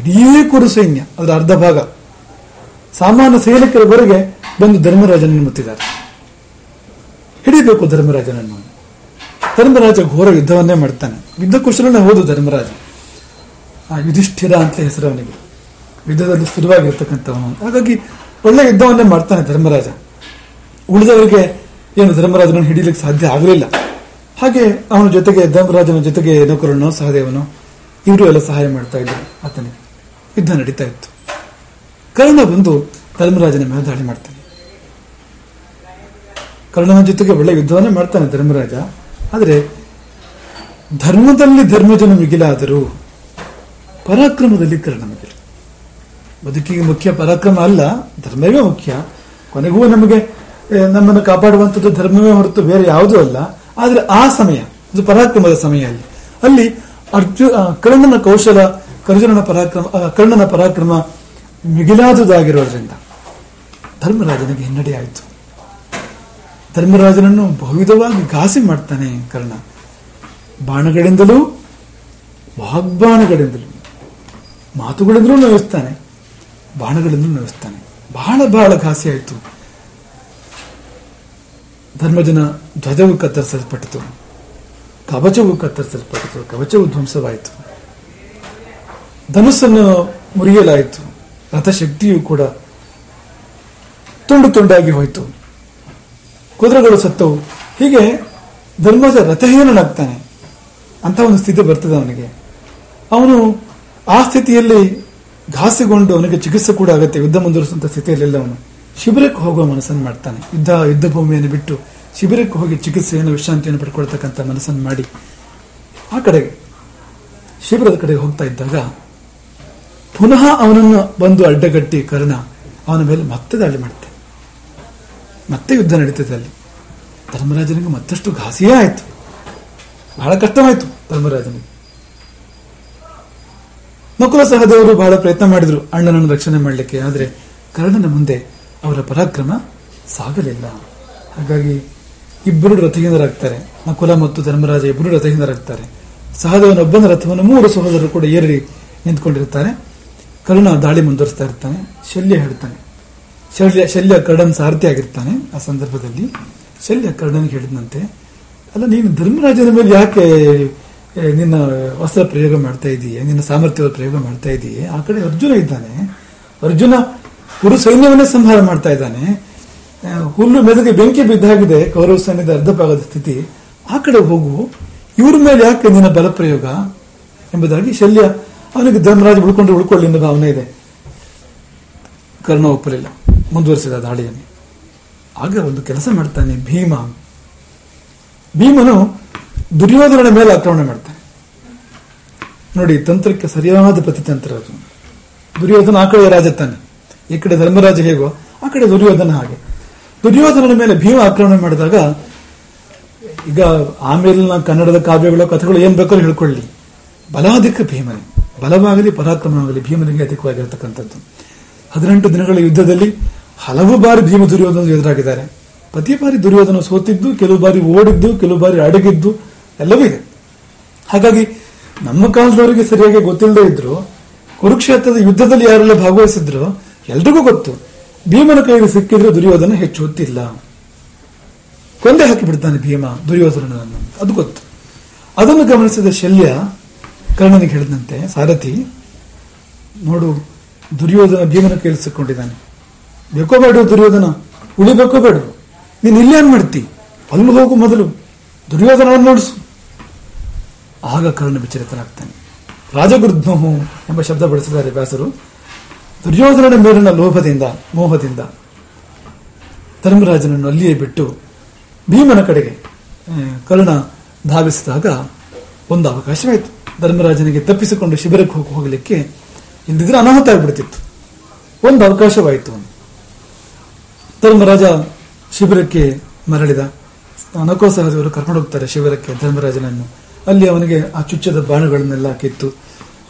ಇಡೀ ಕುರು ಸೈನ್ಯ ಅದರ ಅರ್ಧ ಭಾಗ. ಸಾಮಾನ್ಯ ಸೈನಿಕರವರೆಗೆ ಬಂದು ಧರ್ಮರಾಜನ ಮುತ್ತಿದ್ದಾರೆ. ಹಿಡಿಬೇಕು ಧರ್ಮರಾಜನನ್ನು. ಧರ್ಮರಾಜ ಘೋರ ಯುದ್ಧವನ್ನೇ ಮಾಡ್ತಾನೆ. ಯುದ್ಧ ಕುಶಲನೇ ಹೋದು ಧರ್ಮರಾಜ. ಆ ಯುಧಿಷ್ಠಿರ ಅಂತ ಹೆಸರು ಅವನಿಗೆ ಯುದ್ಧದಲ್ಲಿ ಸ್ಥಿರವಾಗಿರ್ತಕ್ಕಂಥವನು. ಹಾಗಾಗಿ ಒಳ್ಳೆ ಯುದ್ಧವನ್ನೇ ಮಾಡ್ತಾನೆ ಧರ್ಮರಾಜ. ಉಳಿದವರಿಗೆ ಏನು ಧರ್ಮರಾಜನನ್ನು ಹಿಡಿಯಲಿಕ್ಕೆ ಸಾಧ್ಯ ಆಗಲಿಲ್ಲ. ಹಾಗೆ ಅವನ ಜೊತೆಗೆ ಧರ್ಮರಾಜನ ಜೊತೆಗೆ ನೌಕರನು ಸಹದೇವನು ಇವರು ಎಲ್ಲ ಸಹಾಯ ಮಾಡ್ತಾ ಇದ್ದರು ಆತನಿಗೆ. ಯುದ್ಧ ನಡೀತಾ ಇತ್ತು. ಕರ್ಣ ಬಂದು ಧರ್ಮರಾಜನ ಮೇಲೆ ದಾಳಿ ಮಾಡ್ತಾನೆ. ಕರ್ಣನ ಜೊತೆಗೆ ಒಳ್ಳೆ ಯುದ್ಧವನ್ನೇ ಮಾಡ್ತಾನೆ ಧರ್ಮರಾಜ. ಆದರೆ ಧರ್ಮದಲ್ಲಿ ಧರ್ಮಜನ ಮಿಗಿಲಾದರೂ ಪರಾಕ್ರಮದಲ್ಲಿ ಕರ್ಣ ಮಿಗಿಲು ಬದುಕಿಗೆ ಮುಖ್ಯ ಪರಾಕ್ರಮ ಅಲ್ಲ, ಧರ್ಮವೇ ಮುಖ್ಯ. ಕೊನೆಗೂ ನಮಗೆ ನಮ್ಮನ್ನು ಕಾಪಾಡುವಂಥದ್ದು ಧರ್ಮವೇ ಹೊರತು ಬೇರೆ ಯಾವುದೂ ಅಲ್ಲ. ಆದರೆ ಆ ಸಮಯ, ಇದು ಪರಾಕ್ರಮದ ಸಮಯ ಅಲ್ಲಿ. ಅಲ್ಲಿ ಅರ್ಜು ಕರ್ಣನ ಕೌಶಲ ಕರ್ಜುನನ ಪರಾಕ್ರಮ ಕರ್ಣನ ಪರಾಕ್ರಮ ಮಿಗಿಲಾದುದಾಗಿರೋದ್ರಿಂದ ಧರ್ಮರಾಜನಿಗೆ ಹಿನ್ನಡೆ ಆಯಿತು. ಧರ್ಮರಾಜನನ್ನು ಬಹುವಿಧವಾಗಿ ಘಾಸಿ ಮಾಡ್ತಾನೆ ಕರ್ಣ. ಬಾಣಗಳಿಂದಲೂ, ವಾಗ್ಬಾಣಗಳಿಂದಲೂ, ಮಾತುಗಳಿಂದಲೂ ನೋಯಿಸ್ತಾನೆ ಬಾಣಗಳಿಂದಲೂ ನೋಯಿಸ್ತಾನೆ ಬಹಳ ಬಹಳ ಘಾಸಿ ಆಯಿತು. ಧರ್ಮಜನ ಧ್ವಜವು ಕತ್ತರಿಸಲ್ಪಟ್ಟಿತು. ಕವಚವು ಕತ್ತರಿಸಲ್ಪಟ್ಟಿತು. ಕವಚವು ಧ್ವಂಸವಾಯಿತು. ಧನುಸ್ಸನ್ನು ಮುರಿಯಲಾಯಿತು. ರಥಶಕ್ತಿಯು ಕೂಡ ತುಂಡು ತುಂಡಾಗಿ ಹೋಯಿತು. ಕುದುರೆಗಳು ಸತ್ತವು ಹೀಗೆ. ಧರ್ಮದ ರಥಹೀನನಾಗ್ತಾನೆ ಅಂತ ಒಂದು ಸ್ಥಿತಿ ಬರ್ತದೆ ಅವನಿಗೆ. ಅವನು ಆ ಸ್ಥಿತಿಯಲ್ಲಿ ಘಾಸಿಗೊಂಡು ಅವನಿಗೆ ಚಿಕಿತ್ಸೆ ಕೂಡ ಆಗುತ್ತೆ. ಯುದ್ಧ ಮುಂದುವರಿಸುವಂತ ಸ್ಥಿತಿಯಲ್ಲೆಲ್ಲ ಅವನು. ಶಿಬಿರಕ್ಕೆ ಹೋಗುವ ಮನಸ್ಸನ್ನು ಮಾಡ್ತಾನೆ. ಯುದ್ಧ ಯುದ್ಧ ಭೂಮಿಯನ್ನು ಬಿಟ್ಟು ಶಿಬಿರಕ್ಕೆ ಹೋಗಿ ಚಿಕಿತ್ಸೆಯನ್ನು, ವಿಶ್ರಾಂತಿಯನ್ನು ಪಡ್ಕೊಳ್ತಕ್ಕಂಥ ಮನಸ್ಸನ್ನು ಮಾಡಿ. ಆ ಕಡೆಗೆ ಶಿಬಿರದ ಕಡೆಗೆ ಹೋಗ್ತಾ ಇದ್ದಾಗ ಪುನಃ ಅವನನ್ನು ಬಂದು ಅಡ್ಡಗಟ್ಟಿ ಕರ್ಣ ಅವನ ಮೇಲೆ ಮತ್ತೆ ದಾಳಿ ಮಾಡ್ತಾನೆ. ಮತ್ತೆ ಯುದ್ಧ ನಡೀತದೆ ಅಲ್ಲಿ. ಧರ್ಮರಾಜನಿಗೆ ಮತ್ತಷ್ಟು ಘಾಸಿಯೇ ಆಯಿತು. ಬಹಳ ಕಷ್ಟವಾಯಿತು ಧರ್ಮರಾಜನಿಗೆ. ನಕುಲ ಸಹದೇವರು ಬಹಳ ಪ್ರಯತ್ನ ಮಾಡಿದ್ರು ಅಣ್ಣನನ್ನು ರಕ್ಷಣೆ ಮಾಡಲಿಕ್ಕೆ, ಆದರೆ ಕರ್ಣನ ಮುಂದೆ ಅವರ ಪರಾಕ್ರಮ ಸಾಗಲಿಲ್ಲ. ಹಾಗಾಗಿ ಇಬ್ಬರು ರಥಹೀನರಾಗ್ತಾರೆ. ನಕುಲ ಮತ್ತು ಧರ್ಮರಾಜ ಇಬ್ಬರು ರಥಹೀನರಾಗ್ತಾರೆ. ಸಹದೇವನೊಬ್ಬನ ರಥವನ್ನು ಮೂರು ಸಹೋದರರು ಕೂಡ ಏರಿ ನಿಂತ್ಕೊಂಡಿರ್ತಾರೆ ಕರುಣ ದಾಳಿ ಮುಂದುವರಿಸ್ತಾ ಇರ್ತಾನೆ, ಶಲ್ಯ ಹೇಳ್ತಾನೆ. ಶಲ್ಯ ಶಲ್ಯ ಕರ್ಣನ್ ಸಾರಥಿ ಆಗಿರ್ತಾನೆ ಆ ಸಂದರ್ಭದಲ್ಲಿ. ಶಲ್ಯ ಕರ್ಣನ್ ಹೇಳಿದಂತೆ ಅಲ್ಲ, ನೀನು ಧರ್ಮರಾಜನ ಮೇಲೆ ಯಾಕೆ ನಿನ್ನ ವಸ್ತ್ರ ಪ್ರಯೋಗ ಮಾಡ್ತಾ ಇದೀಯ? ನಿನ್ನ ಸಾಮರ್ಥ್ಯದ ಪ್ರಯೋಗ ಮಾಡ್ತಾ ಇದೀಯ? ಆ ಕಡೆ ಅರ್ಜುನ ಇದ್ದಾನೆ. ಅರ್ಜುನ ಕುರು ಸೈನ್ಯವನ್ನೇ ಸಂಹಾರ ಮಾಡ್ತಾ ಇದ್ದಾನೆ. ಹುಲ್ಲು ಮೆದಗೆ ಬೆಂಕಿ ಬಿದ್ದಾಗಿದೆ, ಕೌರವ ಸೈನ್ಯದ ಅರ್ಧ ಭಾಗದ ಸ್ಥಿತಿ. ಆ ಕಡೆ ಹೋಗು, ಇವ್ರ ಮೇಲೆ ಯಾಕೆ ನಿನ್ನ ಬಲ ಪ್ರಯೋಗ ಎಂಬುದಾಗಿ ಶಲ್ಯ, ಅವನಿಗೆ ಧರ್ಮರಾಜ ಉಳ್ಕೊಂಡು ಉಳ್ಕೊಳ್ಳಿ ಎನ್ನುವ ಭಾವನೆ ಇದೆ. ಕರ್ಣ ಒಪ್ಪಲಿಲ್ಲ. ಮುಂದುವರಿಸಿದ ದಾಳಿಯನ್ನು ಆಗ ಒಂದು ಕೆಲಸ ಮಾಡ್ತಾನೆ ಭೀಮ. ಭೀಮನು ದುರ್ಯೋಧನನ ಮೇಲೆ ಆಕ್ರಮಣ ಮಾಡ್ತಾನೆ. ನೋಡಿ, ತಂತ್ರಕ್ಕೆ ಸರಿಯಾದ ಪ್ರತಿತಂತ್ರ ಅದು. ದುರ್ಯೋಧನ ಆ ಕಡೆ ರಾಜ ತಾನೆ. ಈ ಕಡೆ ಧರ್ಮರಾಜ ಹೇಗೋ, ಆ ಕಡೆ ದುರ್ಯೋಧನ ಹಾಗೆ. ದುರ್ಯೋಧನನ ಮೇಲೆ ಭೀಮ ಆಕ್ರಮಣ ಮಾಡಿದಾಗ, ಈಗ ಆಮೇಲಿನ ಕನ್ನಡದ ಕಾವ್ಯಗಳು ಕಥೆಗಳು ಏನ್ ಬೇಕಾದ್ರೂ ಹೇಳ್ಕೊಳ್ಳಿ. ಬಲಾಧಿಕ ಭೀಮನೆ. ಬಲವಾಗಲಿ, ಪರಾಕ್ರಮವಾಗಲಿ ಭೀಮನಿಗೆ ಅಧಿಕವಾಗಿರತಕ್ಕಂಥದ್ದು. ಹದಿನೆಂಟು ದಿನಗಳ ಯುದ್ಧದಲ್ಲಿ ಹಲವು ಬಾರಿ ಭೀಮ ದುರ್ಯೋಧನ ಎದುರಾಗಿದ್ದಾರೆ. ಪ್ರತಿ ಬಾರಿ ದುರ್ಯೋಧನ ಸೋತಿದ್ದು, ಕೆಲವು ಬಾರಿ ಓಡಿದ್ದು, ಕೆಲವು ಬಾರಿ ಅಡಗಿದ್ದು, ಎಲ್ಲವೂ ಇದೆ. ಹಾಗಾಗಿ ನಮ್ಮ ಕಾಲದವರಿಗೆ ಸರಿಯಾಗಿ ಗೊತ್ತಿಲ್ಲದೆ ಇದ್ರು, ಕುರುಕ್ಷೇತ್ರದ ಯುದ್ಧದಲ್ಲಿ ಯಾರೆಲ್ಲ ಭಾಗವಹಿಸಿದ್ರು, ಎಲ್ರಿಗೂ ಗೊತ್ತು, ಭೀಮನ ಕೈಗೆ ಸಿಕ್ಕಿದ್ರೆ ದುರ್ಯೋಧನ ಹೆಚ್ಚು ಹೊತ್ತಿಲ್ಲ. ಕೊಂದೆ ಹಾಕಿ ಬಿಡ್ತಾನೆ ಭೀಮ ದುರ್ಯೋಧನನನ್ನು ಅದು ಗೊತ್ತು. ಅದನ್ನು ಗಮನಿಸಿದ ಶಲ್ಯ ಕರ್ಣನಿಗೆ ಹೇಳಿದಂತೆ, ಸಾರಥಿ, ನೋಡು, ದುರ್ಯೋಧನ ಭೀಮನ ಸಿಕ್ಕೊಂಡಿದ್ದಾನೆ. ಬೇಕೋ ಬೇಡ ದುರ್ಯೋಧನ ಉಳಿಬೇಕೋ ಬೇಡ, ನೀನು ಇಲ್ಲೇನ್ ಮಾಡ್ತಿ? ಅಲ್ಲಿ ಹೋಗು ಮೊದಲು, ದುರ್ಯೋಧನವನ್ನು ನೋಡಿಸು. ಆಗ ಕರ್ಣ ವಿಚಲಿತನಾಗ್ತಾನೆ. ರಾಜಗುರುಧ್ನಹು ಎಂಬ ಶಬ್ದ ಬಳಸಿದ್ದಾರೆ ವ್ಯಾಸರು. ದುರ್ಯೋಧನನ ಮೇಲಿನ ಲೋಭದಿಂದ, ಮೋಹದಿಂದ, ಧರ್ಮರಾಜನನ್ನು ಅಲ್ಲಿಯೇ ಬಿಟ್ಟು ಭೀಮನ ಕಡೆಗೆ ಕರ್ಣ ಧಾವಿಸಿದಾಗ ಒಂದು ಅವಕಾಶವಾಯಿತು. ಧರ್ಮರಾಜನಿಗೆ ತಪ್ಪಿಸಿಕೊಂಡು ಶಿಬಿರಕ್ಕೆ ಹೋಗಿ ಹೋಗಲಿಕ್ಕೆ ಇಲ್ಲದಿದ್ರೆ ಅನಾಹುತ ಆಗ್ಬಿಡ್ತಿತ್ತು. ಒಂದು ಅವಕಾಶವಾಯಿತು ಧರ್ಮರಾಜ ಶಿಬಿರಕ್ಕೆ ಮರಳಿದ. ನಕೋ ಸಹದೇವರು ಕರ್ಕೊಂಡು ಹೋಗ್ತಾರೆ ಶಿಬಿರಕ್ಕೆ ಧರ್ಮರಾಜನನ್ನು. ಅಲ್ಲಿ ಅವನಿಗೆ ಆ ಚುಚ್ಚದ ಬಾಣುಗಳನ್ನೆಲ್ಲ ಕಿತ್ತು